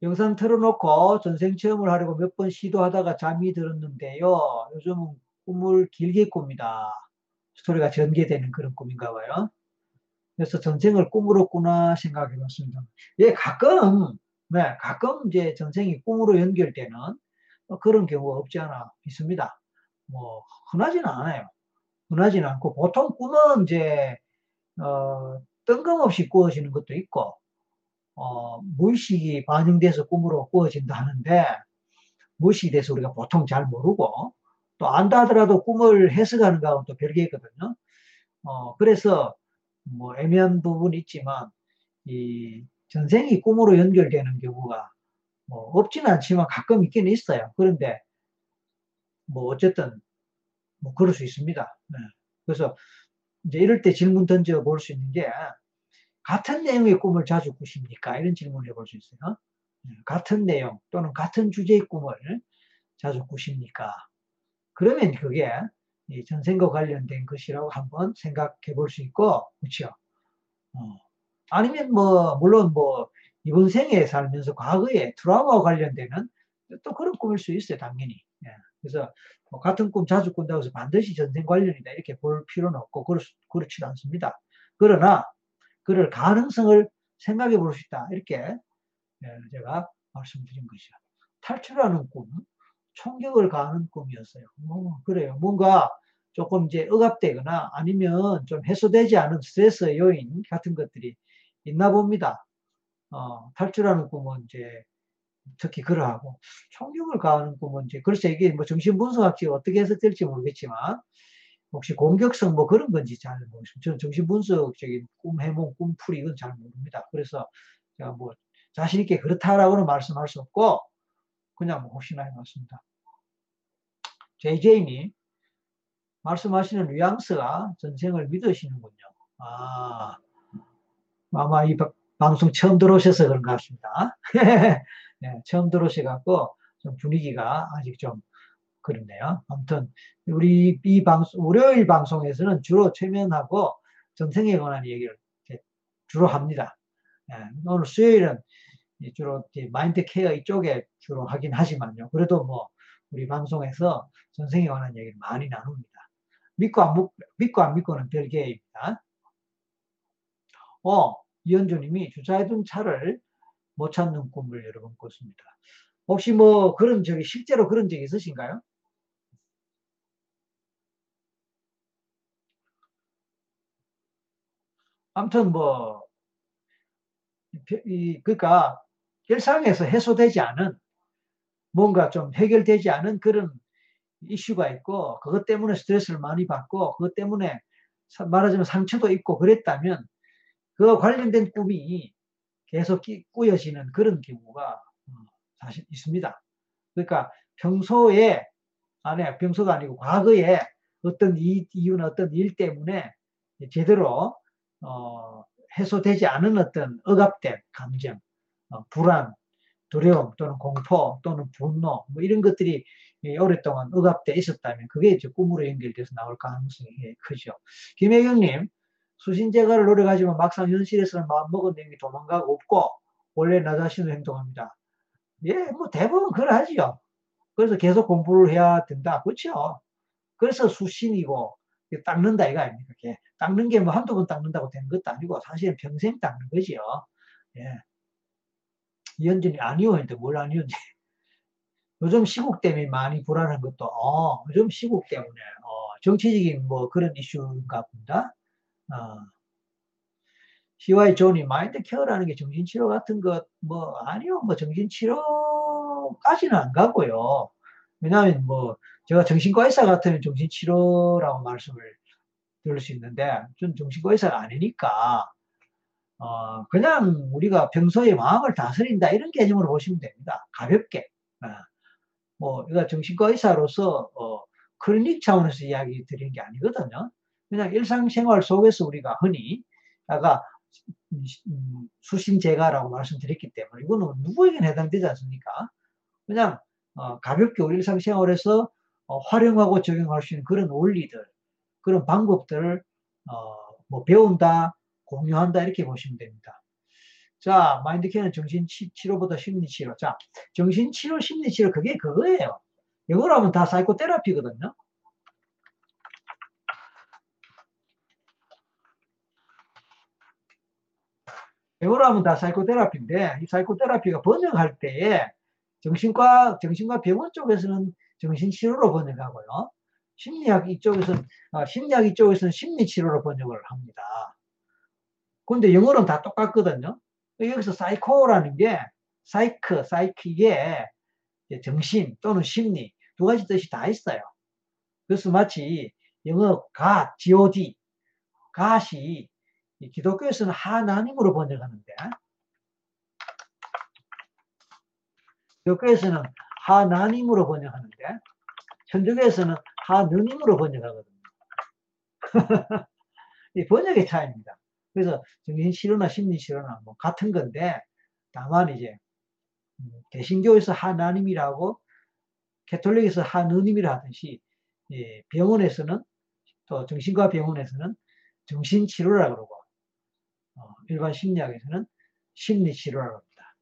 영상 틀어놓고 전생 체험을 하려고 몇 번 시도하다가 잠이 들었는데요. 요즘은 꿈을 길게 꿉니다. 스토리가 전개되는 그런 꿈인가 봐요. 그래서 전생을 꿈으로 꾸나 생각해 봤습니다. 예, 가끔, 네, 가끔 이제 전생이 꿈으로 연결되는 그런 경우가 없지 않아 있습니다. 뭐, 흔하지는 않아요. 흔하지는 않고, 보통 꿈은 이제, 어, 뜬금없이 꾸어지는 것도 있고, 어, 무의식이 반영돼서 꿈으로 꾸어진다 하는데, 무의식이 돼서 우리가 보통 잘 모르고, 또 안다 하더라도 꿈을 해석하는 거하고는 또 별개거든요. 어, 그래서 뭐 애매한 부분이 있지만 이 전생이 꿈으로 연결되는 경우가 뭐 없지는 않지만 가끔 있기는 있어요. 그런데 뭐 어쨌든 뭐 그럴 수 있습니다. 네. 그래서 이제 이럴 때 질문 던져 볼 수 있는 게 같은 내용의 꿈을 자주 꾸십니까? 이런 질문을 해볼 수 있어요. 네. 같은 내용 또는 같은 주제의 꿈을 자주 꾸십니까? 그러면 그게 이 전생과 관련된 것이라고 한번 생각해 볼 수 있고, 그렇죠? 어. 아니면 뭐 물론 뭐 이번 생에 살면서 과거에 트라우마와 관련되는 또 그런 꿈일 수 있어요, 당연히. 예. 그래서 뭐 같은 꿈 자주 꾼다고 해서 반드시 전생 관련이다 이렇게 볼 필요는 없고 그렇, 그렇지도 않습니다. 그러나 그럴 가능성을 생각해 볼 수 있다 이렇게 예, 제가 말씀드린 것이죠. 탈출하는 꿈, 총격을 가하는 꿈이었어요. 어, 그래요. 뭔가 조금 이제 억압되거나 아니면 좀 해소되지 않은 스트레스 요인 같은 것들이 있나 봅니다. 어, 탈출하는 꿈은 이제 특히 그러하고 총격을 가하는 꿈은 이제 글쎄 이게 뭐 정신분석학이 어떻게 해석될지 모르겠지만 혹시 공격성 뭐 그런 건지 잘 모르겠습니다. 저는 정신분석적인 꿈 해몽, 꿈풀이 이건 잘 모릅니다. 그래서 제가 뭐 자신 있게 그렇다라고는 말씀할 수 없고 그냥 뭐 혹시나 해봤습니다. JJ님, 말씀하시는 뉘앙스가 전생을 믿으시는군요. 아, 아마 이 방송 처음 들어오셔서 그런 것 같습니다. 네, *laughs* 처음 들어오셔갖고 좀 분위기가 아직 좀 그렇네요. 아무튼 우리 이 방송 월요일 방송에서는 주로 최면하고 전생에 관한 얘기를 주로 합니다. 네, 오늘 수요일은 주로 마인드 케어 이쪽에 주로 하긴 하지만요. 그래도 뭐 우리 방송에서 전생에 관한 얘기를 많이 나눕니다. 믿고 안, 믿고 안 믿고는 별개입니다. 어, 이현주님이 주차해둔 차를 못 찾는 꿈을 여러 번 꿨습니다. 혹시 뭐 그런 적이 실제로 그런 적이 있으신가요? 아무튼 뭐, 이, 그러니까 일상에서 해소되지 않은 뭔가 좀 해결되지 않은 그런 이슈가 있고 그것 때문에 스트레스를 많이 받고 그것 때문에 말하자면 상처도 있고 그랬다면 그 관련된 꿈이 계속 꾸여지는 그런 경우가 어, 사실 있습니다. 그러니까 평소에 아니 평소가 아니고 과거에 어떤 이, 이유나 어떤 일 때문에 제대로 어, 해소되지 않은 어떤 억압된 감정, 어, 불안, 두려움 또는 공포 또는 분노 뭐 이런 것들이 오랫동안 억압돼 있었다면 그게 이제 꿈으로 연결돼서 나올 가능성이 크죠. 김혜경님 수신제가를 노력하지만 막상 현실에서는 마음 먹은 내용이 도망가고 없고 원래 나 자신으로 행동합니다. 예, 뭐 대부분 그러하지요. 그래서 계속 공부를 해야 된다. 그렇죠? 그래서 수신이고 닦는다 이거 아닙니까? 닦는 게 뭐 한두 번 닦는다고 되는 것도 아니고 사실은 평생 닦는 거지요. 예. 이현준이 아니요 했는데 뭘 아니었지? 요즘 시국 때문에 많이 불안한 것도 어, 요즘 시국 때문에 어, 정치적인 뭐 그런 이슈인가 봅니다. 어. CY 조님이 mind care라는 게 정신치료 같은 것, 뭐, 아니요. 뭐, 정신치료까지는 안 가고요. 왜냐하면 뭐, 제가 정신과 의사 같으면 정신치료라고 말씀을 들을 수 있는데, 전 정신과 의사가 아니니까, 어, 그냥 우리가 평소에 마음을 다스린다, 이런 개념으로 보시면 됩니다. 가볍게. 어. 뭐, 이거 정신과 의사로서, 어, 클리닉 차원에서 이야기 드리는 게 아니거든요. 그냥 일상생활 속에서 우리가 흔히, 아까 음, 수신제가라고 말씀드렸기 때문에 이거는 누구에게나 해당되지 않습니까? 그냥 어, 가볍게 우리 일상생활에서 어, 활용하고 적용할 수 있는 그런 원리들, 그런 방법들을 어, 뭐 배운다, 공유한다 이렇게 보시면 됩니다. 자, mind care는 정신 치료보다 심리 치료. 자, 정신 치료, 심리 치료 그게 그거예요. 이걸 하면 다 psychotherapy거든요. 이걸 하면 다 psychotherapy인데 이 psychotherapy가 번역할 때에 정신과 정신과 병원 쪽에서는 정신 치료로 번역하고요. 심리학 이쪽에서는 아, 심리학 이쪽에서는 심리 치료로 번역을 합니다. 근데 영어는 다 똑같거든요. 여기서 사이코라는 게 사이크, 사이키에 정신 또는 심리 두 가지 뜻이 다 있어요. 그래서 마치 영어 가, god, gat이 기독교에서는 하나님으로 번역하는데 기독교에서는 하나님으로 번역하는데 천주교에서는 하느님으로 번역하거든요. *laughs* 이 번역의 차이입니다. 그래서 정신치료나 심리치료나 뭐 같은 건데 다만 이제 음, 개신교에서 하나님이라고 캐톨릭에서 하느님이라 하듯이 병원에서는 또 정신과 병원에서는 정신치료라고 그러고 어, 일반 심리학에서는 심리치료라고 합니다.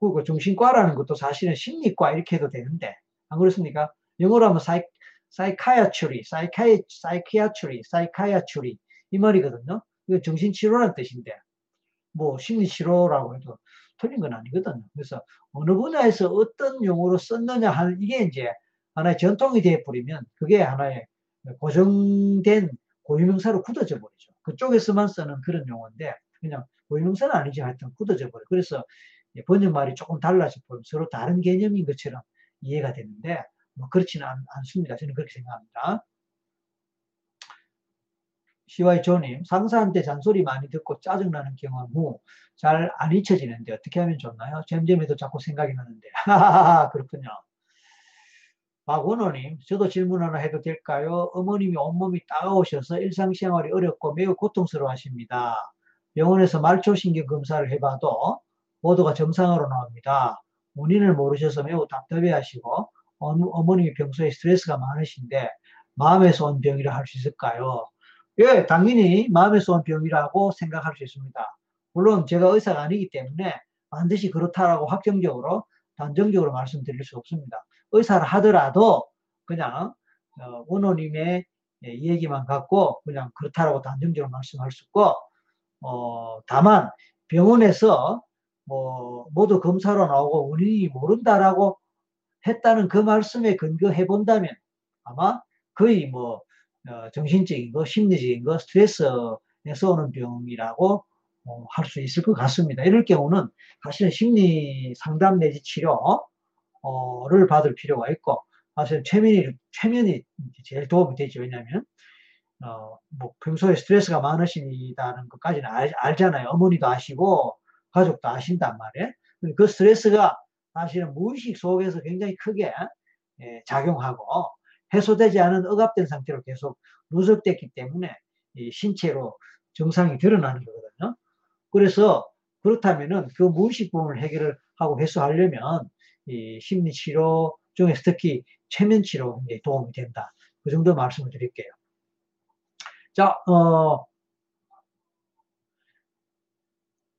그리고 정신과라는 것도 사실은 심리과 이렇게 해도 되는데 안 그렇습니까? 영어로 하면 사이, 사이카야츄리, 사이카이, 사이키아츄리, 사이카야츄리 이 말이거든요. 이거 정신치료라는 뜻인데 뭐 심리치료라고 해도 틀린 건 아니거든요. 그래서 어느 분야에서 어떤 용어로 썼느냐 하는 이게 이제 하나의 전통이 되어버리면 그게 하나의 고정된 고유명사로 굳어져 버리죠. 그쪽에서만 쓰는 그런 용어인데 그냥 고유명사는 아니지 하여튼 굳어져 버려. 그래서 번역말이 조금 달라져 버리면 서로 다른 개념인 것처럼 이해가 되는데 뭐 그렇지는 않, 습니다 저는 그렇게 생각합니다. CY 조님, 상사한테 잔소리 많이 듣고 짜증나는 경험 후 잘 안 잊혀지는데 어떻게 하면 좋나요? 잼잼이도 자꾸 생각이 나는데. *laughs* 하하하, 그렇군요. 박원호님, 저도 질문 하나 해도 될까요? 어머님이 온몸이 따가우셔서 일상생활이 어렵고 매우 고통스러워 하십니다. 병원에서 말초신경 검사를 해봐도 모두가 정상으로 나옵니다. 원인을 모르셔서 매우 답답해 하시고 어머님이 평소에 스트레스가 많으신데 마음에서 온 병이라 할 수 있을까요? 예, 당연히 마음에서 온 병이라고 생각할 수 있습니다. 물론 제가 의사가 아니기 때문에 반드시 그렇다라고 확정적으로 단정적으로 말씀드릴 수 없습니다. 의사를 하더라도 그냥 어, 원호님의 예, 얘기만 갖고 그냥 그렇다라고 단정적으로 말씀할 수 있고 어, 다만 병원에서 뭐 모두 검사로 나오고 원인이 모른다라고 했다는 그 말씀에 근거해 본다면 아마 거의 뭐 어, 정신적인 거, 심리적인 거, 스트레스에서 오는 병이라고 어, 할 수 있을 것 같습니다. 이럴 경우는 사실은 심리 상담 내지 치료 를 받을 필요가 있고 사실 최면이 최면이 제일 도움이 되죠. 왜냐하면 어, 뭐 평소에 스트레스가 많으시다는 것까지는 알, 알잖아요. 어머니도 아시고 가족도 아신단 말이에요. 그 스트레스가 사실은 무의식 속에서 굉장히 크게 예, 작용하고 해소되지 않은 억압된 상태로 계속 누적됐기 때문에 신체로 증상이 드러나는 거거든요. 그래서 그렇다면은 그 무의식 부분을 해결을 하고 해소하려면 이 심리 치료 중에서 특히 최면 치료 도움이 된다. 그 정도 말씀을 드릴게요. 자, 어,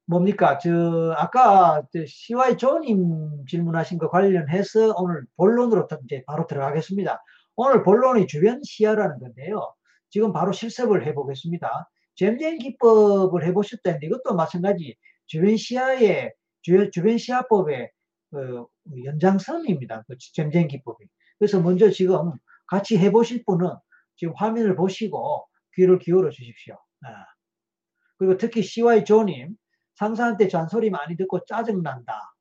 뭡니까? 저, 아까 CY 조님 질문하신 거 관련해서 오늘 본론으로 이제 바로 들어가겠습니다. 오늘 본론이 주변 시야라는 건데요. 지금 바로 실습을 해보겠습니다. 잼잼 기법을 해보셨다는데 이것도 마찬가지 주변 시야의 주변 시야법의 그 연장선입니다. 그 잼잼 기법이. 그래서 먼저 지금 같이 해보실 분은 지금 화면을 보시고 귀를 기울여 주십시오. 아. 그리고 특히 CY 조님 상사한테 잔소리 많이 듣고 짜증난다.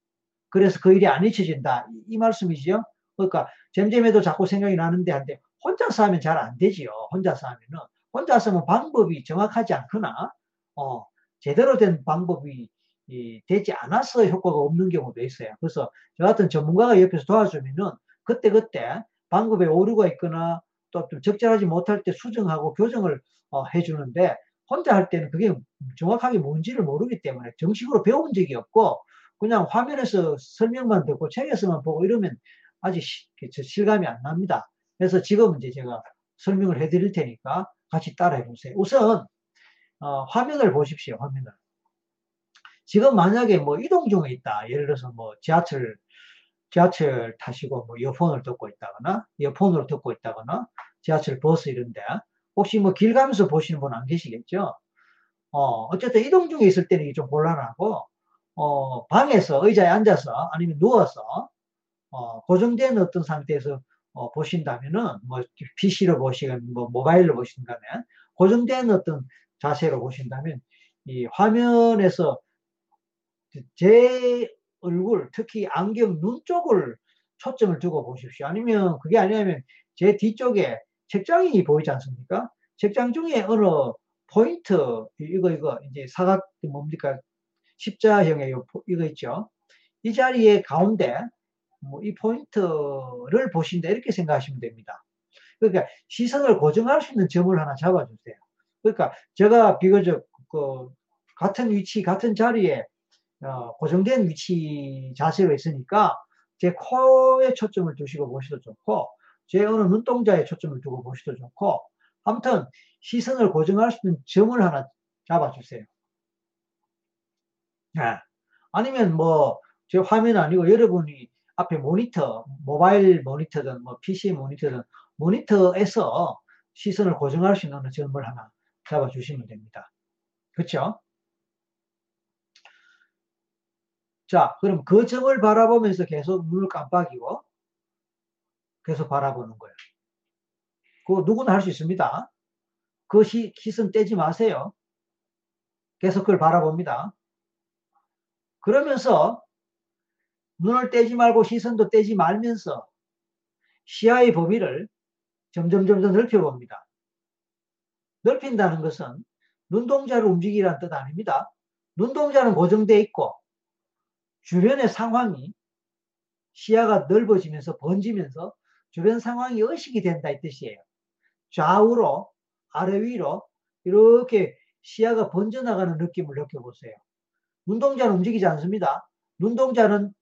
그래서 그 일이 안 잊혀진다. 이, 이 말씀이지요. 그러니까 잼잼해도 자꾸 생각이 나는데 한데 혼자서 하면 잘 안 되지요. 혼자서 하면은 혼자서 하면 방법이 정확하지 않거나 어, 제대로 된 방법이 이, 되지 않아서 효과가 없는 경우도 있어요. 그래서 저 같은 전문가가 옆에서 도와주면은 그때그때 방법에 오류가 있거나 또 좀 적절하지 못할 때 수정하고 교정을 어, 해주는데 혼자 할 때는 그게 정확하게 뭔지를 모르기 때문에 정식으로 배운 적이 없고 그냥 화면에서 설명만 듣고 책에서만 보고 이러면 아직 실감이 안 납니다. 그래서 지금 이제 제가 설명을 해드릴 테니까 같이 따라해 보세요. 우선 어, 화면을 보십시오. 화면을. 지금 만약에 뭐 이동 중에 있다. 예를 들어서 뭐 지하철 지하철 타시고 뭐 이어폰을 듣고 있다거나 이어폰으로 듣고 있다거나 지하철 버스 이런데 혹시 뭐 길 가면서 보시는 분 안 계시겠죠? 어, 어쨌든 이동 중에 있을 때는 좀 곤란하고 어, 방에서 의자에 앉아서 아니면 누워서 어, 고정된 어떤 상태에서 어, 보신다면은 뭐 PC로 보시건 뭐 모바일로 보신다면 고정된 어떤 자세로 보신다면 이 화면에서 제 얼굴 특히 안경 눈 쪽을 초점을 두고 보십시오. 아니면 그게 아니면 제 뒤쪽에 책장이 보이지 않습니까? 책장 중에 어느 포인트 이거 이거 이제 사각 뭡니까 십자형의 이거 있죠. 이 자리에 가운데 뭐 이 포인트를 보신다 이렇게 생각하시면 됩니다. 그러니까 시선을 고정할 수 있는 점을 하나 잡아주세요. 그러니까 제가 비교적 그 같은 위치 같은 자리에 어, 고정된 위치 자세로 있으니까 제 코에 초점을 두시고 보셔도 좋고 제 어느 눈동자에 초점을 두고 보셔도 좋고 아무튼 시선을 고정할 수 있는 점을 하나 잡아주세요. 네. 아니면 뭐 제 화면 아니고 여러분이 앞에 모니터, 모바일 모니터든 뭐 PC 모니터든 모니터에서 시선을 고정할 수 있는 점을 하나 잡아주시면 됩니다. 그렇죠? 자, 그럼 그 점을 바라보면서 계속 눈을 깜빡이고 계속 바라보는 거예요. 그거 누구나 할 수 있습니다. 그 시, 시선 떼지 마세요. 계속 그걸 바라봅니다. 그러면서 눈을 떼지 말고 시선도 떼지 말면서 시야의 범위를 점점 점점 넓혀봅니다. 넓힌다는 것은 눈동자를 움직이라는 뜻 아닙니다. 눈동자는 고정되어 있고 주변의 상황이 시야가 넓어지면서 번지면서 주변 상황이 의식이 된다 이 뜻이에요. 좌우로 아래 위로 이렇게 시야가 번져나가는 느낌을 느껴보세요. 눈동자는 움직이지 않습니다. 눈동자는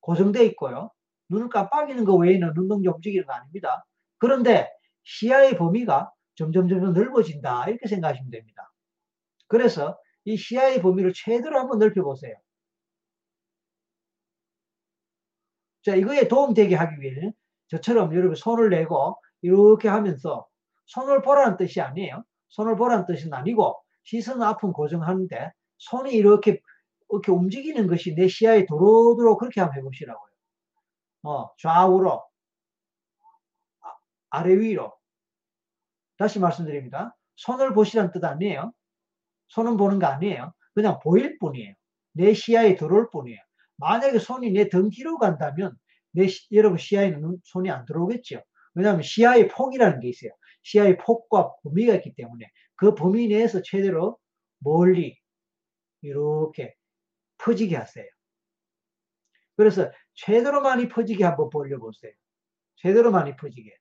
고정되어 있고요. 눈을 깜빡이는 것 외에는 눈동자 움직이는 거 아닙니다. 그런데 시야의 범위가 점점 점점 넓어진다 이렇게 생각하시면 됩니다. 그래서 이 시야의 범위를 최대로 한번 넓혀보세요. 자 이거에 도움되게 하기 위해 저처럼 여러분 손을 내고 이렇게 하면서 손을 보라는 뜻이 아니에요. 손을 보라는 뜻은 아니고 시선 앞은 고정하는데 손이 이렇게 이렇게 움직이는 것이 내 시야에 들어오도록 그렇게 한번 해보시라고요. 어, 좌우로, 아, 아래 위로. 다시 말씀드립니다. 손을 보시라는 뜻 아니에요. 손은 보는 거 아니에요. 그냥 보일 뿐이에요. 내 시야에 들어올 뿐이에요. 만약에 손이 내 등 뒤로 간다면 내 시, 여러분 시야에는 손이 안 들어오겠죠. 왜냐하면 시야의 폭이라는 게 있어요. 시야의 폭과 범위가 있기 때문에 그 범위 내에서 최대로 멀리 이렇게 퍼지게 하세요. 그래서 최대로 많이 퍼지게 한번 벌려보세요. 최대로 많이 퍼지게.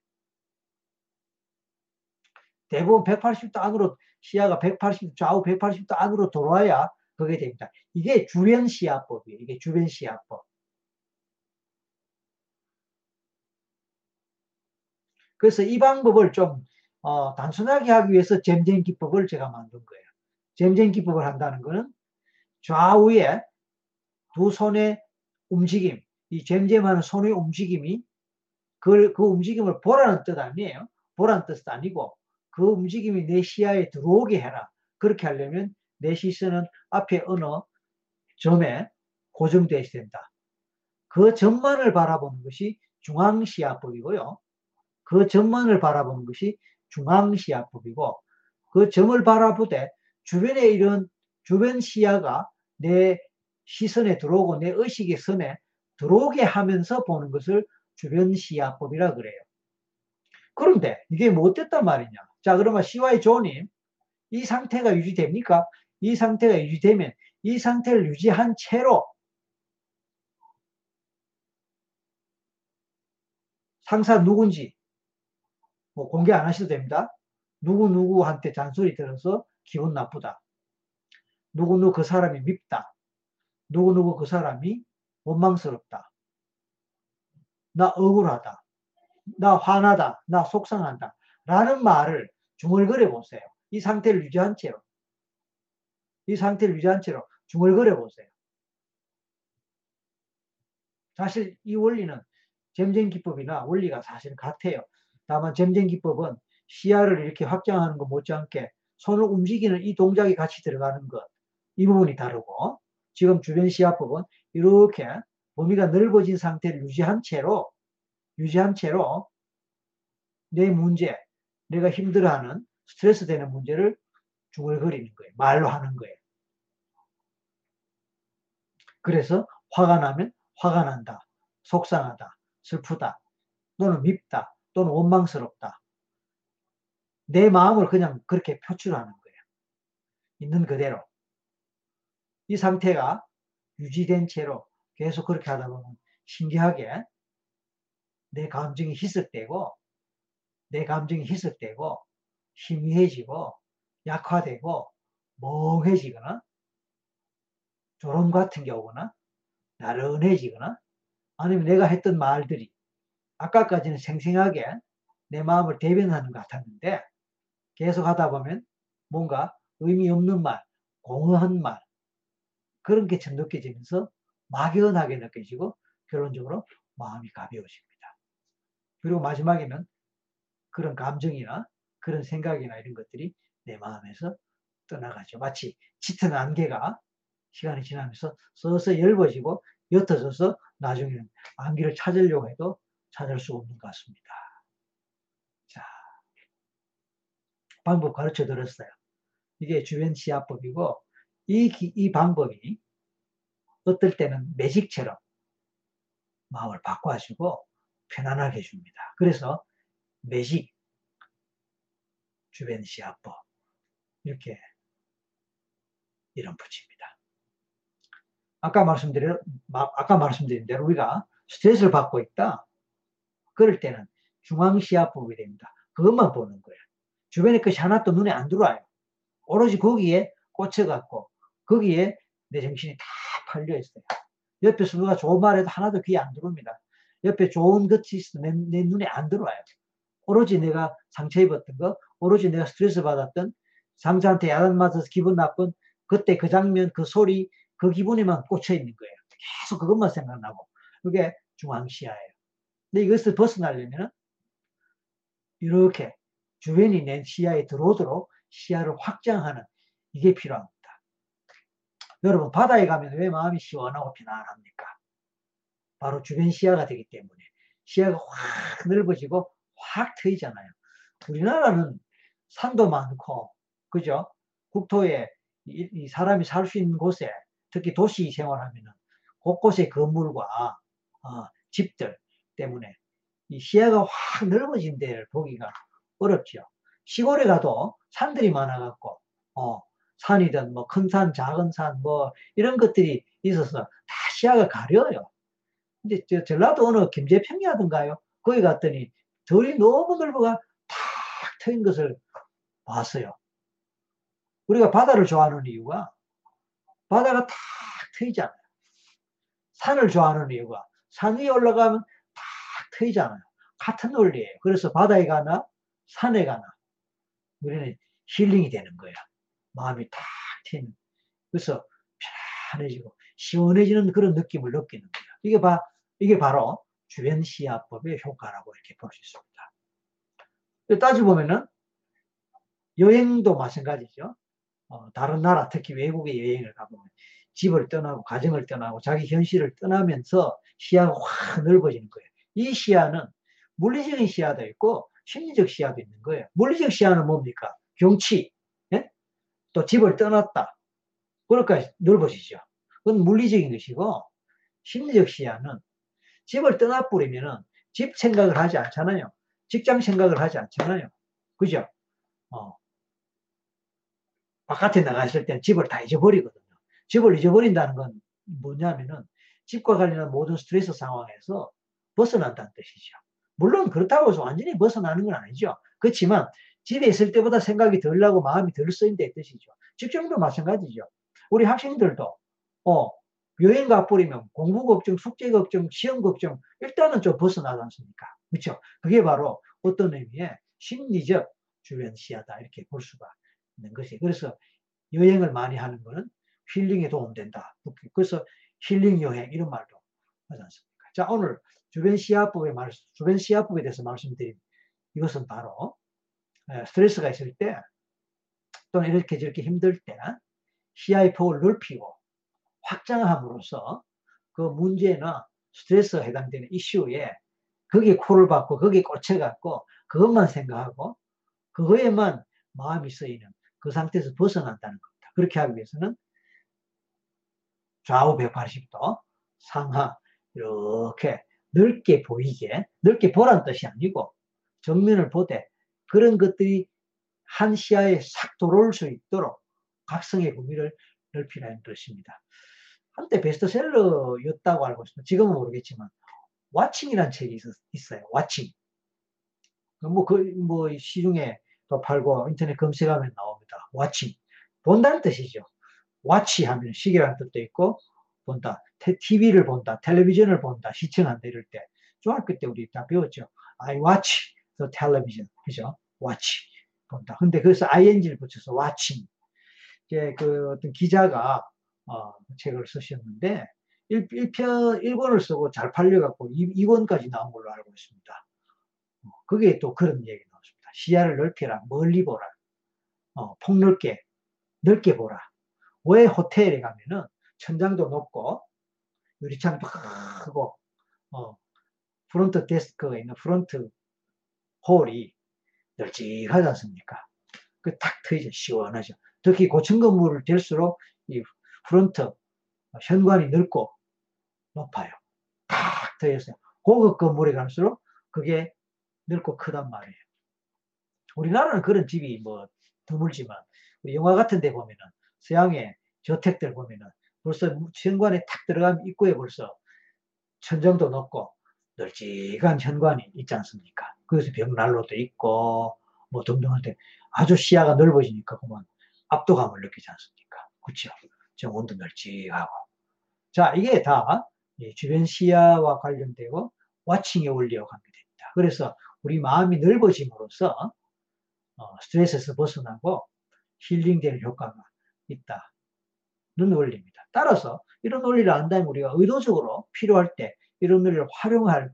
대부분 180도 안으로 시야가 180도 좌우 180도 안으로 돌아야 그게 됩니다. 이게 주변 시야법이에요. 이게 주변 시야법. 그래서 이 방법을 좀 어, 단순하게 하기 위해서 잼잼 기법을 제가 만든 거예요. 잼잼 기법을 한다는 것은 좌우에 두 손의 움직임, 이 잼잼하는 손의 움직임이 그, 그 움직임을 보라는 뜻 아니에요. 보라는 뜻 아니고 그 움직임이 내 시야에 들어오게 해라. 그렇게 하려면 내 시선은 앞에 어느 점에 고정되어야 된다. 그 점만을 바라보는 것이 중앙시야법이고요. 그 점만을 바라보는 것이 중앙시야법이고 그 점을 바라보되 주변에 이런 주변 시야가 내 시선에 들어오고 내 의식의 선에 들어오게 하면서 보는 것을 주변 시야법이라 그래요. 그런데 이게 뭐 말이냐? 자, 그러면 CY 조님, 이 상태가 유지됩니까? 이 상태가 유지되면 이 상태를 유지한 채로 상사 누군지 뭐 공개 안 하셔도 됩니다. 누구누구한테 잔소리 들어서 기분 나쁘다. 누구누구 그 사람이 밉다. 누구누구 그 사람이 원망스럽다. 나 억울하다. 나 화나다. 나 속상한다. 라는 말을 중얼거려 보세요. 이 상태를 유지한 채로. 이 상태를 유지한 채로 중얼거려 보세요. 사실 이 원리는 잼잼 기법이나 원리가 사실 같아요. 다만 잼잼 기법은 시야를 이렇게 확장하는 것 못지않게 손을 움직이는 이 동작이 같이 들어가는 것, 이 부분이 다르고 지금 주변 시야법은 이렇게 범위가 넓어진 상태를 유지한 채로 유지한 채로 내 문제, 내가 힘들어하는 스트레스 되는 문제를 중얼거리는 거예요. 말로 하는 거예요. 그래서 화가 나면 화가 난다. 속상하다. 슬프다. 또는 밉다. 또는 원망스럽다. 내 마음을 그냥 그렇게 표출하는 거예요. 있는 그대로. 이 상태가 유지된 채로 계속 그렇게 하다 보면 신기하게 내 감정이 희석되고 내 감정이 희석되고 희미해지고 약화되고 멍해지거나 조롱 같은 게 오거나 나른해지거나 아니면 내가 했던 말들이 아까까지는 생생하게 내 마음을 대변하는 것 같았는데 계속 하다 보면 뭔가 의미 없는 말, 공허한 말 그런 게좀 느껴지면서 막연하게 느껴지고 결론적으로 마음이 가벼워집니다. 그리고 마지막에는 그런 감정이나 그런 생각이나 이런 것들이 내 마음에서 떠나가죠. 마치 짙은 안개가 시간이 지나면서 서서히 엷어지고 옅어져서 나중에는 안개를 찾으려고 해도 찾을 수 없는 것 같습니다. 자, 방법 가르쳐 드렸어요. 이게 주변 시야법이고 이, 이 방법이 어떨 때는 매직처럼 마음을 바꿔주고 편안하게 해줍니다. 그래서 매직, 주변 시야법 이렇게 이런 붙입니다. 아까 말씀드린 아까 말씀드린 대로 우리가 스트레스를 받고 있다. 그럴 때는 중앙시야법이 됩니다. 그것만 보는 거예요. 주변에 것이 하나도 눈에 안 들어와요. 오로지 거기에 꽂혀갖고 거기에 내 정신이 다 팔려 있어요. 옆에서 누가 좋은 말해도 하나도 귀에 안 들어옵니다. 옆에 좋은 것이 있어 내, 내 눈에 안 들어와요. 오로지 내가 상처 입었던 거, 오로지 내가 스트레스 받았던 상사한테 야단 맞아서 기분 나쁜 그때 그 장면, 그 소리, 그 기분에만 꽂혀 있는 거예요. 계속 그것만 생각나고. 그게 중앙시야예요. 근데 이것을 벗어나려면 이렇게 주변이 내 시야에 들어오도록 시야를 확장하는 이게 필요합니다. 여러분 바다에 가면 왜 마음이 시원하고 편안합니까? 바로 주변 시야가 되기 때문에 시야가 확 넓어지고 확 트이잖아요. 우리나라는 산도 많고 그죠? 국토에 이, 이 사람이 살 수 있는 곳에 특히 도시 생활하면은 곳곳의 건물과 어, 집들 때문에 이 시야가 확 넓어진 데를 보기가 어렵죠. 시골에 가도 산들이 많아갖고 어, 산이든 뭐 큰 산, 작은 산 뭐 이런 것들이 있어서 다 시야가 가려요. 이제 저 전라도 어느 김제평야든가요? 거기 갔더니 들이 너무 넓어가 탁 트인 것을 봤어요. 우리가 바다를 좋아하는 이유가 바다가 탁 트이잖아요. 산을 좋아하는 이유가 산 위에 올라가면 탁 트이잖아요. 같은 논리예요. 그래서 바다에 가나 산에 가나 우리는 힐링이 되는 거야. 마음이 탁 트이는. 그래서 편해지고 시원해지는 그런 느낌을 느끼는 거야. 이게 바, 이게 바로 주변 시야법의 효과라고 이렇게 볼 수 있습니다. 따지 보면은 여행도 마찬가지죠. 어, 다른 나라, 특히 외국에 여행을 가보면 집을 떠나고 가정을 떠나고 자기 현실을 떠나면서 시야가 확 넓어지는 거예요. 이 시야는 물리적인 시야도 있고 심리적 시야도 있는 거예요. 물리적 시야는 뭡니까? 경치, 예? 또 집을 떠났다. 그러니까 넓어지죠. 그건 물리적인 것이고 심리적 시야는 집을 떠나버리면은 집 생각을 하지 않잖아요. 직장 생각을 하지 않잖아요. 그죠? 어. 바깥에 나갔을 때는 집을 다 잊어버리거든요. 집을 잊어버린다는 건 뭐냐면은 집과 관련한 모든 스트레스 상황에서 벗어난다는 뜻이죠. 물론 그렇다고 해서 완전히 벗어나는 건 아니죠. 그렇지만 집에 있을 때보다 생각이 덜 나고 마음이 덜 쓰인다는 뜻이죠. 직장도 마찬가지죠. 우리 학생들도 어, 여행 가버리면 공부 걱정, 숙제 걱정, 시험 걱정 일단은 좀 벗어나지 않습니까? 그렇죠? 그게 바로 어떤 의미의 심리적 주변 시야다 이렇게 볼 수가 있는 것이 그래서 여행을 많이 하는 것은 힐링에 도움된다. 그래서 힐링 여행 이런 말도 하지 않습니까? 자 오늘 주변 시야법의 말 주변 시야법에 대해서 말씀드린 이것은 바로 스트레스가 있을 때 또는 이렇게 저렇게 힘들 때 시야의 폭을 넓히고 확장함으로써 그 문제나 스트레스가 해당되는 이슈에 거기에 코를 박고 거기에 꽂혀갖고 그것만 생각하고 그거에만 마음이 쓰이는 그 상태에서 벗어난다는 겁니다. 그렇게 하기 위해서는 좌우 180도 상하 이렇게 넓게 보이게 넓게 보란 뜻이 아니고 정면을 보되 그런 것들이 한 시야에 싹 들어올 수 있도록 각성의 범위를 넓히라는 뜻입니다. 한때 베스트셀러였다고 알고 있습니다. 지금은 모르겠지만 와칭이라는 책이 있, 어요 와칭. 뭐, 그, 뭐, 시중에 또 팔고 인터넷 검색하면 나옵니다. 와칭. 본다는 뜻이죠. 와치 하면 시계라는 뜻도 있고, 본다. TV를 본다. 텔레비전을 본다. 시청한다. 이럴 때. 중학교 때 우리 다 배웠죠. I watch the television. 그죠? watch. 본다. 근데 그래서 ing를 붙여서 watching. 이제 그 어떤 기자가 어, 책을 쓰셨는데 1, 1편 1권을 쓰고 잘 팔려갖고 2, 권까지 나온 걸로 알고 있습니다. 어, 그게 또 그런 얘기 나왔습니다. 시야를 넓혀라, 멀리 보라, 어, 폭넓게, 넓게 보라. 왜 호텔에 가면은 천장도 높고 유리창도 크고 어, 프론트 데스크가 있는 프론트 홀이 널찍하지 않습니까? 그 탁 트이죠. 시원하죠. 특히 고층 건물이 될수록 이 프론트 현관이 넓고 높아요. 탁 트여서 고급 건물에 갈수록 그게 넓고 크단 말이에요. 우리나라는 그런 집이 뭐 드물지만 영화 같은 데 보면은 서양의 저택들 보면은 벌써 현관에 탁 들어가면 입구에 벌써 천정도 높고 널찍한 현관이 있지 않습니까? 그래서 벽난로도 있고 뭐 등등한데 아주 시야가 넓어지니까 그만 압도감을 느끼지 않습니까? 그렇죠? 정원도 널찍하고. 자, 이게 다 주변 시야와 관련되고 와칭의 원리와 관계됩니다. 그래서 우리 마음이 넓어짐으로써 어, 스트레스에서 벗어나고 힐링되는 효과가 있다는 원리입니다. 따라서 이런 원리를 안다면 우리가 의도적으로 필요할 때 이런 원리를 활용할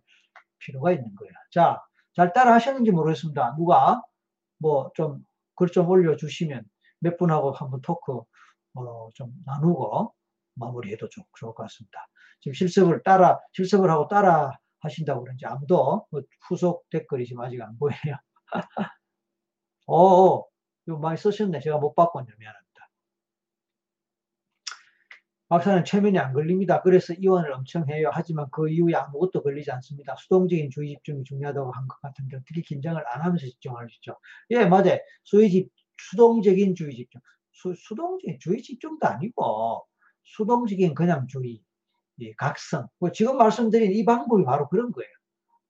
필요가 있는 거예요. 자, 잘 따라 하셨는지 모르겠습니다. 누가 뭐 좀 글 좀 올려주시면 몇 분하고 한번 토크 어, 좀 나누고 마무리해도 좋, 좋을 것 같습니다. 지금 실습을 따라, 실습을 하고 따라 하신다고 그런지 아무도 그 후속 댓글이 지금 아직 안 보여요. *laughs* 어, 어, 이거 많이 쓰셨네. 제가 못 봤군요. 미안합니다. 박사는 최면이 안 걸립니다. 그래서 이원을 엄청 해요. 하지만 그 이후에 아무것도 걸리지 않습니다. 수동적인 주의 집중이 중요하다고 한 것 같은데 어떻게 긴장을 안 하면서 집중할 수 있죠? 예, 맞아요. 수의 집, 수동적인 주의 집중. 수, 수동적인 주의 집중도 아니고 수동적인 그냥 주의 이 각성. 뭐 지금 말씀드린 이 방법이 바로 그런 거예요.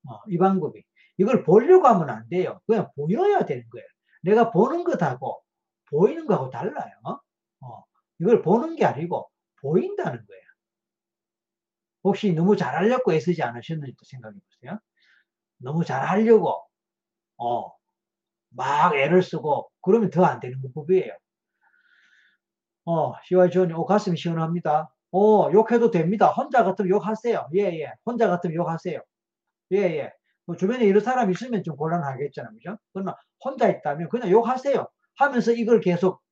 어, 이 방법이. 이걸 보려고 하면 안 돼요. 그냥 보여야 되는 거예요. 내가 보는 것하고 보이는 거하고 달라요. 어, 이걸 보는 게 아니고 보인다는 거예요. 혹시 너무 잘하려고 애쓰지 않으셨는지 생각해 보세요. 너무 잘하려고 어, 막 애를 쓰고 그러면 더 안 되는 법이에요. 어, 시와이전이 어, 가슴이 시원합니다. 어, 욕해도 됩니다. 혼자 같으면 욕하세요. 예, 예. 혼자 같으면 욕하세요. 예, 예. 뭐 주변에 이런 사람 있으면 좀 곤란하겠잖아요. 그죠? 그러나 혼자 있다면 그냥 욕하세요. 하면서 이걸 계속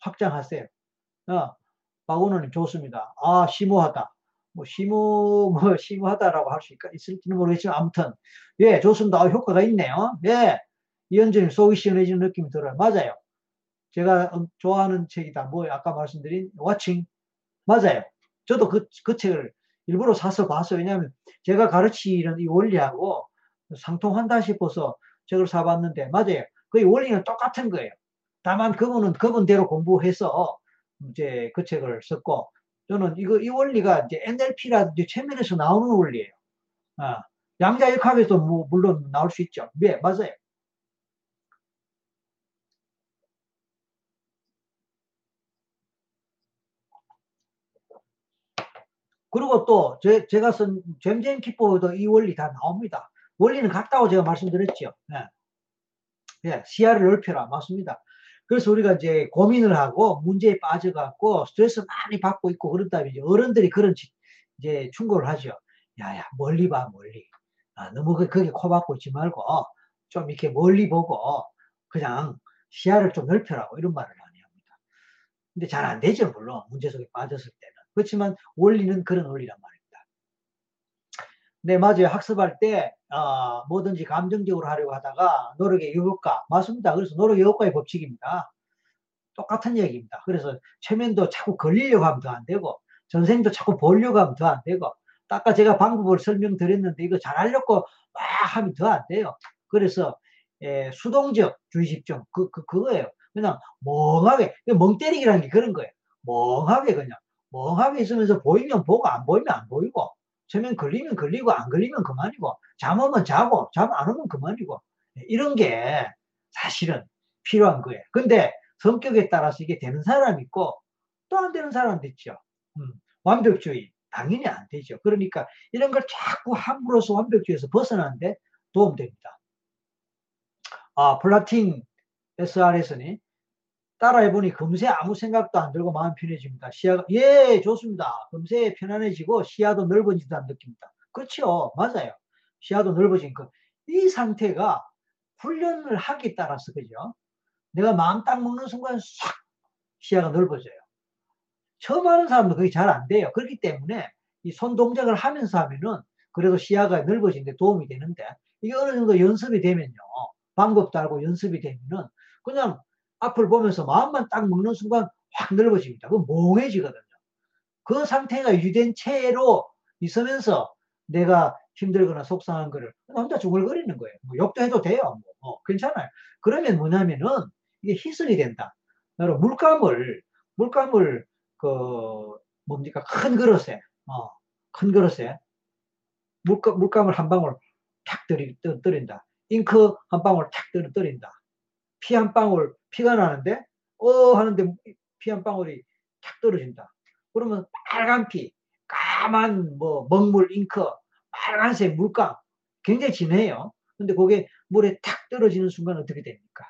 확장하세요. 어, 박원호님 좋습니다. 아, 심오하다. 뭐, 심오, 뭐, *laughs* 심오하다라고 할 수 있을지는 모르겠지만, 아무튼, 예, 좋습니다. 아, 효과가 있네요. 예. 이현주님 속이 시원해지는 느낌이 들어요. 맞아요. 제가 좋아하는 책이다. 뭐, 아까 말씀드린 워칭. 맞아요. 저도 그, 그 책을 일부러 사서 봤어요. 왜냐하면 제가 가르치는 이 원리하고 상통한다 싶어서 책을 사봤는데, 맞아요. 그 원리는 똑같은 거예요. 다만 그분은 그분대로 공부해서 이제 그 책을 썼고, 저는 이거, 이 원리가 이제 NLP라든지 최면에서 나오는 원리예요. 아, 양자역학에서 뭐, 물론 나올 수 있죠. 네, 맞아요. 그리고 또 제, 제가 쓴 잼잼 키보드 이 원리 다 나옵니다. 원리는 같다고 제가 말씀드렸죠. 예. 예, 시야를 넓혀라. 맞습니다. 그래서 우리가 이제 고민을 하고 문제에 빠져갖고 스트레스 많이 받고 있고 그러다 이제 어른들이 그런 이제 충고를 하죠. 야야 멀리 봐 멀리. 아, 너무 그, 거기 코 박고 있지 말고 좀 이렇게 멀리 보고 그냥 시야를 좀 넓혀라고 이런 말을 많이 합니다. 근데 잘 안 되죠 물론 문제 속에 빠졌을 때는. 그렇지만 원리는 그런 원리란 말입니다. 네, 맞아요. 학습할 때, 어, 뭐든지 감정적으로 하려고 하다가 노력의 효과. 맞습니다. 그래서 노력의 효과의 법칙입니다. 똑같은 얘기입니다. 그래서 최면도 자꾸 걸리려고 하면 더 안 되고, 전생도 자꾸 보려고 하면 더 안 되고, 아까 제가 방법을 설명드렸는데 이거 잘 하려고 막 하면 더 안 돼요. 그래서 예, 수동적 주의 집중 그, 그 그거예요. 그냥 멍하게 멍 때리기라는 게 그런 거예요. 멍하게 그냥 멍하게 있으면서 보이면 보고 안 보이면 안 보이고 처면 걸리면 걸리고 안 걸리면 그만이고 잠 오면 자고 잠 안 오면 그만이고 이런 게 사실은 필요한 거예요. 근데 성격에 따라서 이게 되는 사람 있고 또 안 되는 사람도 있죠. 음, 완벽주의 당연히 안 되죠. 그러니까 이런 걸 자꾸 함으로써 완벽주의에서 벗어나는데 도움됩니다. 아, 플라틴 SRS는 따라해보니 금세 아무 생각도 안 들고 마음 편해집니다. 시야가, 예, 좋습니다. 금세 편안해지고 시야도 넓어진다는 느낌입니다. 그렇죠. 맞아요. 시야도 넓어지니까. 이 상태가 훈련을 하기에 따라서, 그죠? 내가 마음 딱 먹는 순간 싹 시야가 넓어져요. 처음 하는 사람도 그게 잘 안 돼요. 그렇기 때문에 이 손 동작을 하면서 하면은 그래도 시야가 넓어지는데 도움이 되는데 이게 어느 정도 연습이 되면요. 방법도 알고 연습이 되면은 그냥 앞을 보면서 마음만 딱 먹는 순간 확 넓어집니다. 그럼 몽해지거든요. 그 상태가 유지된 채로 있으면서 내가 힘들거나 속상한 거를 혼자 중얼거리는 거예요. 뭐 욕도 해도 돼요. 뭐, 어, 괜찮아요. 그러면 뭐냐면은 이게 희석이 된다. 바로 물감을, 물감을, 그, 뭡니까? 큰 그릇에, 어, 큰 그릇에 물감, 물감을 한 방울 탁 떨이, 떨인다. 잉크 한 방울 탁 떨인다. 피 한 방울 피가 나는데 어 하는데 피 한 방울이 탁 떨어진다. 그러면 빨간 피, 까만 뭐 먹물 잉크, 빨간색 물감 굉장히 진해요. 근데 그게 물에 탁 떨어지는 순간 어떻게 됩니까?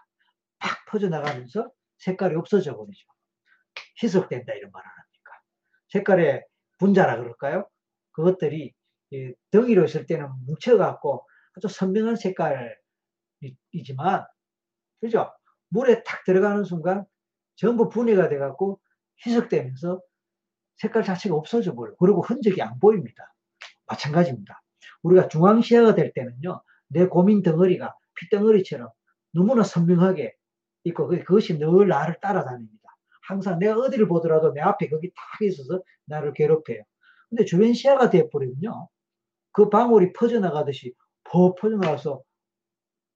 팍 퍼져나가면서 색깔이 없어져 버리죠. 희석된다 이런 말 안 합니까? 색깔의 분자라 그럴까요? 그것들이 덩이로 있을 때는 뭉쳐갖고 아주 선명한 색깔이지만 그죠? 물에 탁 들어가는 순간 전부 분해가 돼갖고 희석되면서 색깔 자체가 없어져 버려. 그리고 흔적이 안 보입니다. 마찬가지입니다. 우리가 중앙시야가 될 때는요, 내 고민 덩어리가 핏덩어리처럼 너무나 선명하게 있고, 그것이 늘 나를 따라다닙니다. 항상 내가 어디를 보더라도 내 앞에 거기 딱 있어서 나를 괴롭혀요. 근데 주변 시야가 돼버리면요, 그 방울이 퍼져나가듯이 퍼 퍼져나가서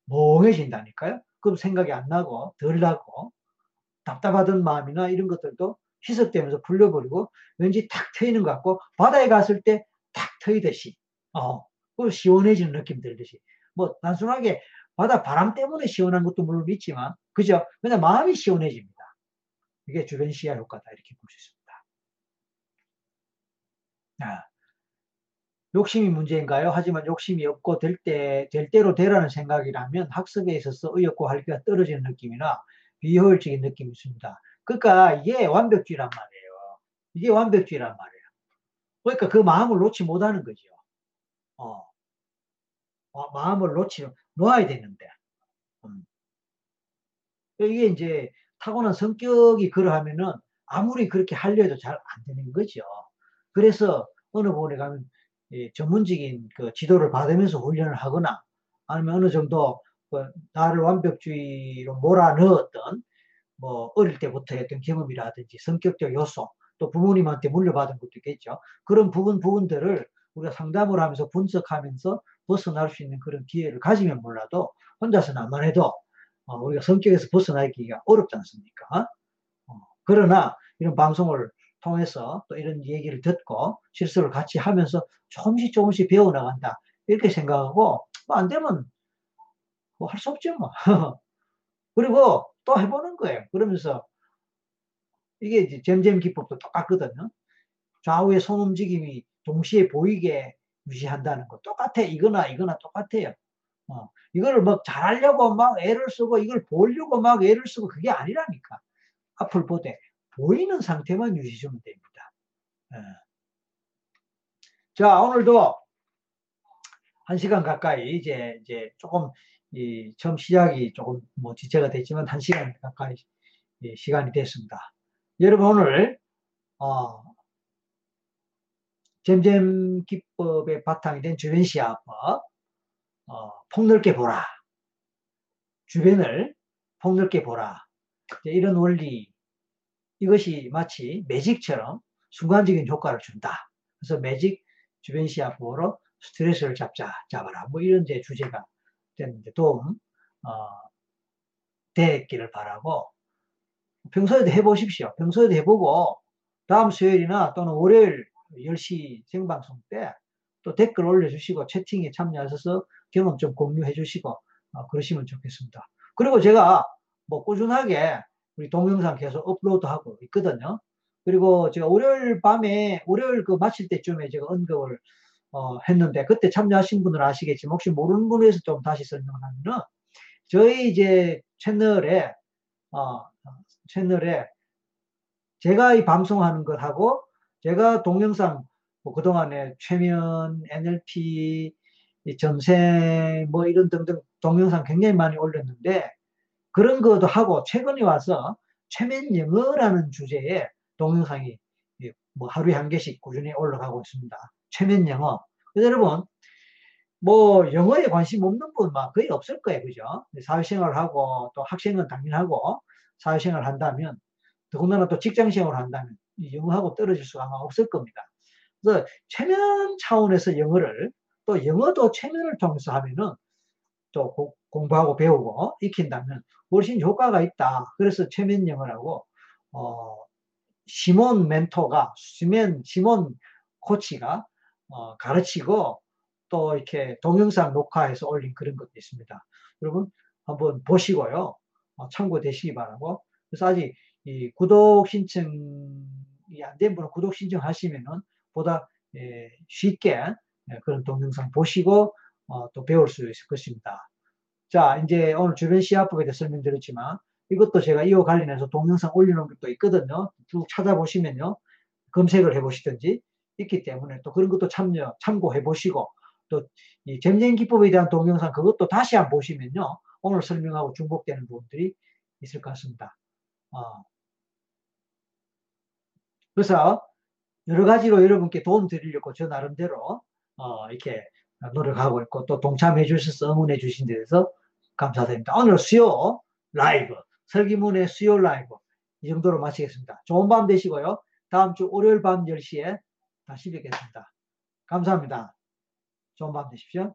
멍해진다니까요. 그럼 생각이 안 나고 덜 나고 답답하던 마음이나 이런 것들도 희석되면서 풀려버리고 왠지 탁 트이는 것 같고 바다에 갔을 때 탁 트이듯이 어, 그 시원해지는 느낌 들듯이 뭐 단순하게 바다 바람 때문에 시원한 것도 물론 있지만 그죠? 그냥 마음이 시원해집니다. 이게 주변 시야 효과다 이렇게 볼 수 있습니다. 아, 욕심이 문제인가요? 하지만 욕심이 없고 될 때, 될 대로 되라는 생각이라면 학습에 있어서 의욕과 활기가 떨어지는 느낌이나 비효율적인 느낌이 있습니다. 그러니까 이게 완벽주의란 말이에요. 이게 완벽주의란 말이에요. 그러니까 그 마음을 놓지 못하는 거죠. 어. 어 마음을 놓지, 놓아야 되는데. 음. 이게 이제 타고난 성격이 그러하면은 아무리 그렇게 하려 해도 잘 안 되는 거죠. 그래서 어느 부분에 가면 전문적인 그 지도를 받으면서 훈련을 하거나 아니면 어느 정도 그 나를 완벽주의로 몰아넣었던 뭐 어릴 때부터 했던 경험이라든지 성격적 요소 또 부모님한테 물려받은 것도 있겠죠. 그런 부분 부분들을 우리가 상담을 하면서 분석하면서 벗어날 수 있는 그런 기회를 가지면 몰라도 혼자서 나만 해도 어, 우리가 성격에서 벗어나기가 어렵지 않습니까? 어, 그러나 이런 방송을 통해서 또 이런 얘기를 듣고 실수를 같이 하면서 조금씩 조금씩 배워나간다. 이렇게 생각하고 뭐 안 되면 뭐 할 수 없죠 뭐. *laughs* 그리고 또 해보는 거예요. 그러면서 이게 이제 잼잼 기법도 똑같거든요. 좌우의 손 움직임이 동시에 보이게 유지한다는 거 똑같아. 이거나 이거나 똑같아요. 어, 이거를 막 잘하려고 막 애를 쓰고 이걸 보려고 막 애를 쓰고 그게 아니라니까. 앞을 보되 보이는 상태만 유지해주면 됩니다. 예. 자, 오늘도 한 시간 가까이 이제, 이제 조금, 이, 처음 시작이 조금 뭐 지체가 됐지만 한 시간 가까이 시간이 됐습니다. 여러분 오늘, 어, 잼잼 기법의 바탕이 된 주변 시야법, 어, 폭넓게 보라. 주변을 폭넓게 보라. 이런 원리, 이것이 마치 매직처럼 순간적인 효과를 준다. 그래서 매직 주변 보러 스트레스를 잡자, 잡아라. 뭐 이런 제 주제가 됐는데 도움, 어, 됐기를 바라고 평소에도 해보십시오. 평소에도 해보고 다음 수요일이나 또는 월요일 10시 생방송 때 또 댓글 올려주시고 채팅에 참여하셔서 경험 좀 공유해 주시고 어, 그러시면 좋겠습니다. 그리고 제가 뭐 꾸준하게 우리 동영상 계속 업로드하고 있거든요. 그리고 제가 월요일 밤에 월요일 그 마칠 때쯤에 제가 언급을 어, 했는데 그때 참여하신 분은 아시겠지만 혹시 모르는 분에 위해서 좀 다시 설명을 하면은 저희 이제 채널에 어, 채널에 제가 이 방송하는 것하고 제가 동영상 뭐 그동안에 최면, NLP, 전생 뭐 이런 등등 동영상 굉장히 많이 올렸는데 그런 것도 하고 최근에 와서 최면 영어라는 주제의 동영상이 뭐 하루에 한 개씩 꾸준히 올라가고 있습니다. 최면 영어. 여러분, 뭐 영어에 관심 없는 분막 거의 없을 거예요. 그죠? 사회생활 하고 또 학생은 당연하고 사회생활 한다면 더군다나 또 직장생활 한다면 영어하고 떨어질 수가 아마 없을 겁니다. 그래서 최면 차원에서 영어를 또 영어도 최면을 통해서 하면은 또 고, 공부하고 배우고 익힌다면 훨씬 효과가 있다. 그래서 최면 영어라고 어, 시몬 멘토가 시몬 시몬 코치가 어, 가르치고 또 이렇게 동영상 녹화해서 올린 그런 것도 있습니다. 여러분 한번 보시고요. 어, 참고되시기 바라고. 그래서 아직 이 구독 신청이 안 된 분은 구독 신청하시면은 보다 예, 쉽게 예, 그런 동영상 보시고 어, 또 배울 수 있을 것입니다. 자, 이제 오늘 주변 시야법에 대해 설명드렸지만 이것도 제가 이와 관련해서 동영상 올려놓은 것도 있거든요. 쭉 찾아보시면요. 검색을 해보시든지 있기 때문에 또 그런 것도 참여, 참고해 보시고 또 이 잼잼 기법에 대한 동영상 그것도 다시 한번 보시면요. 오늘 설명하고 중복되는 부분들이 있을 것 같습니다. 어. 그래서 여러 가지로 여러분께 도움 드리려고 저 나름대로 어, 이렇게 노력하고 있고 또 동참해 주셔서 응원해 주신 데 대해서 감사드립니다. 오늘 수요 라이브 설기문의 수요 라이브 이 정도로 마치겠습니다. 좋은 밤 되시고요. 다음 주 월요일 밤 10시에 다시 뵙겠습니다. 감사합니다. 좋은 밤 되십시오.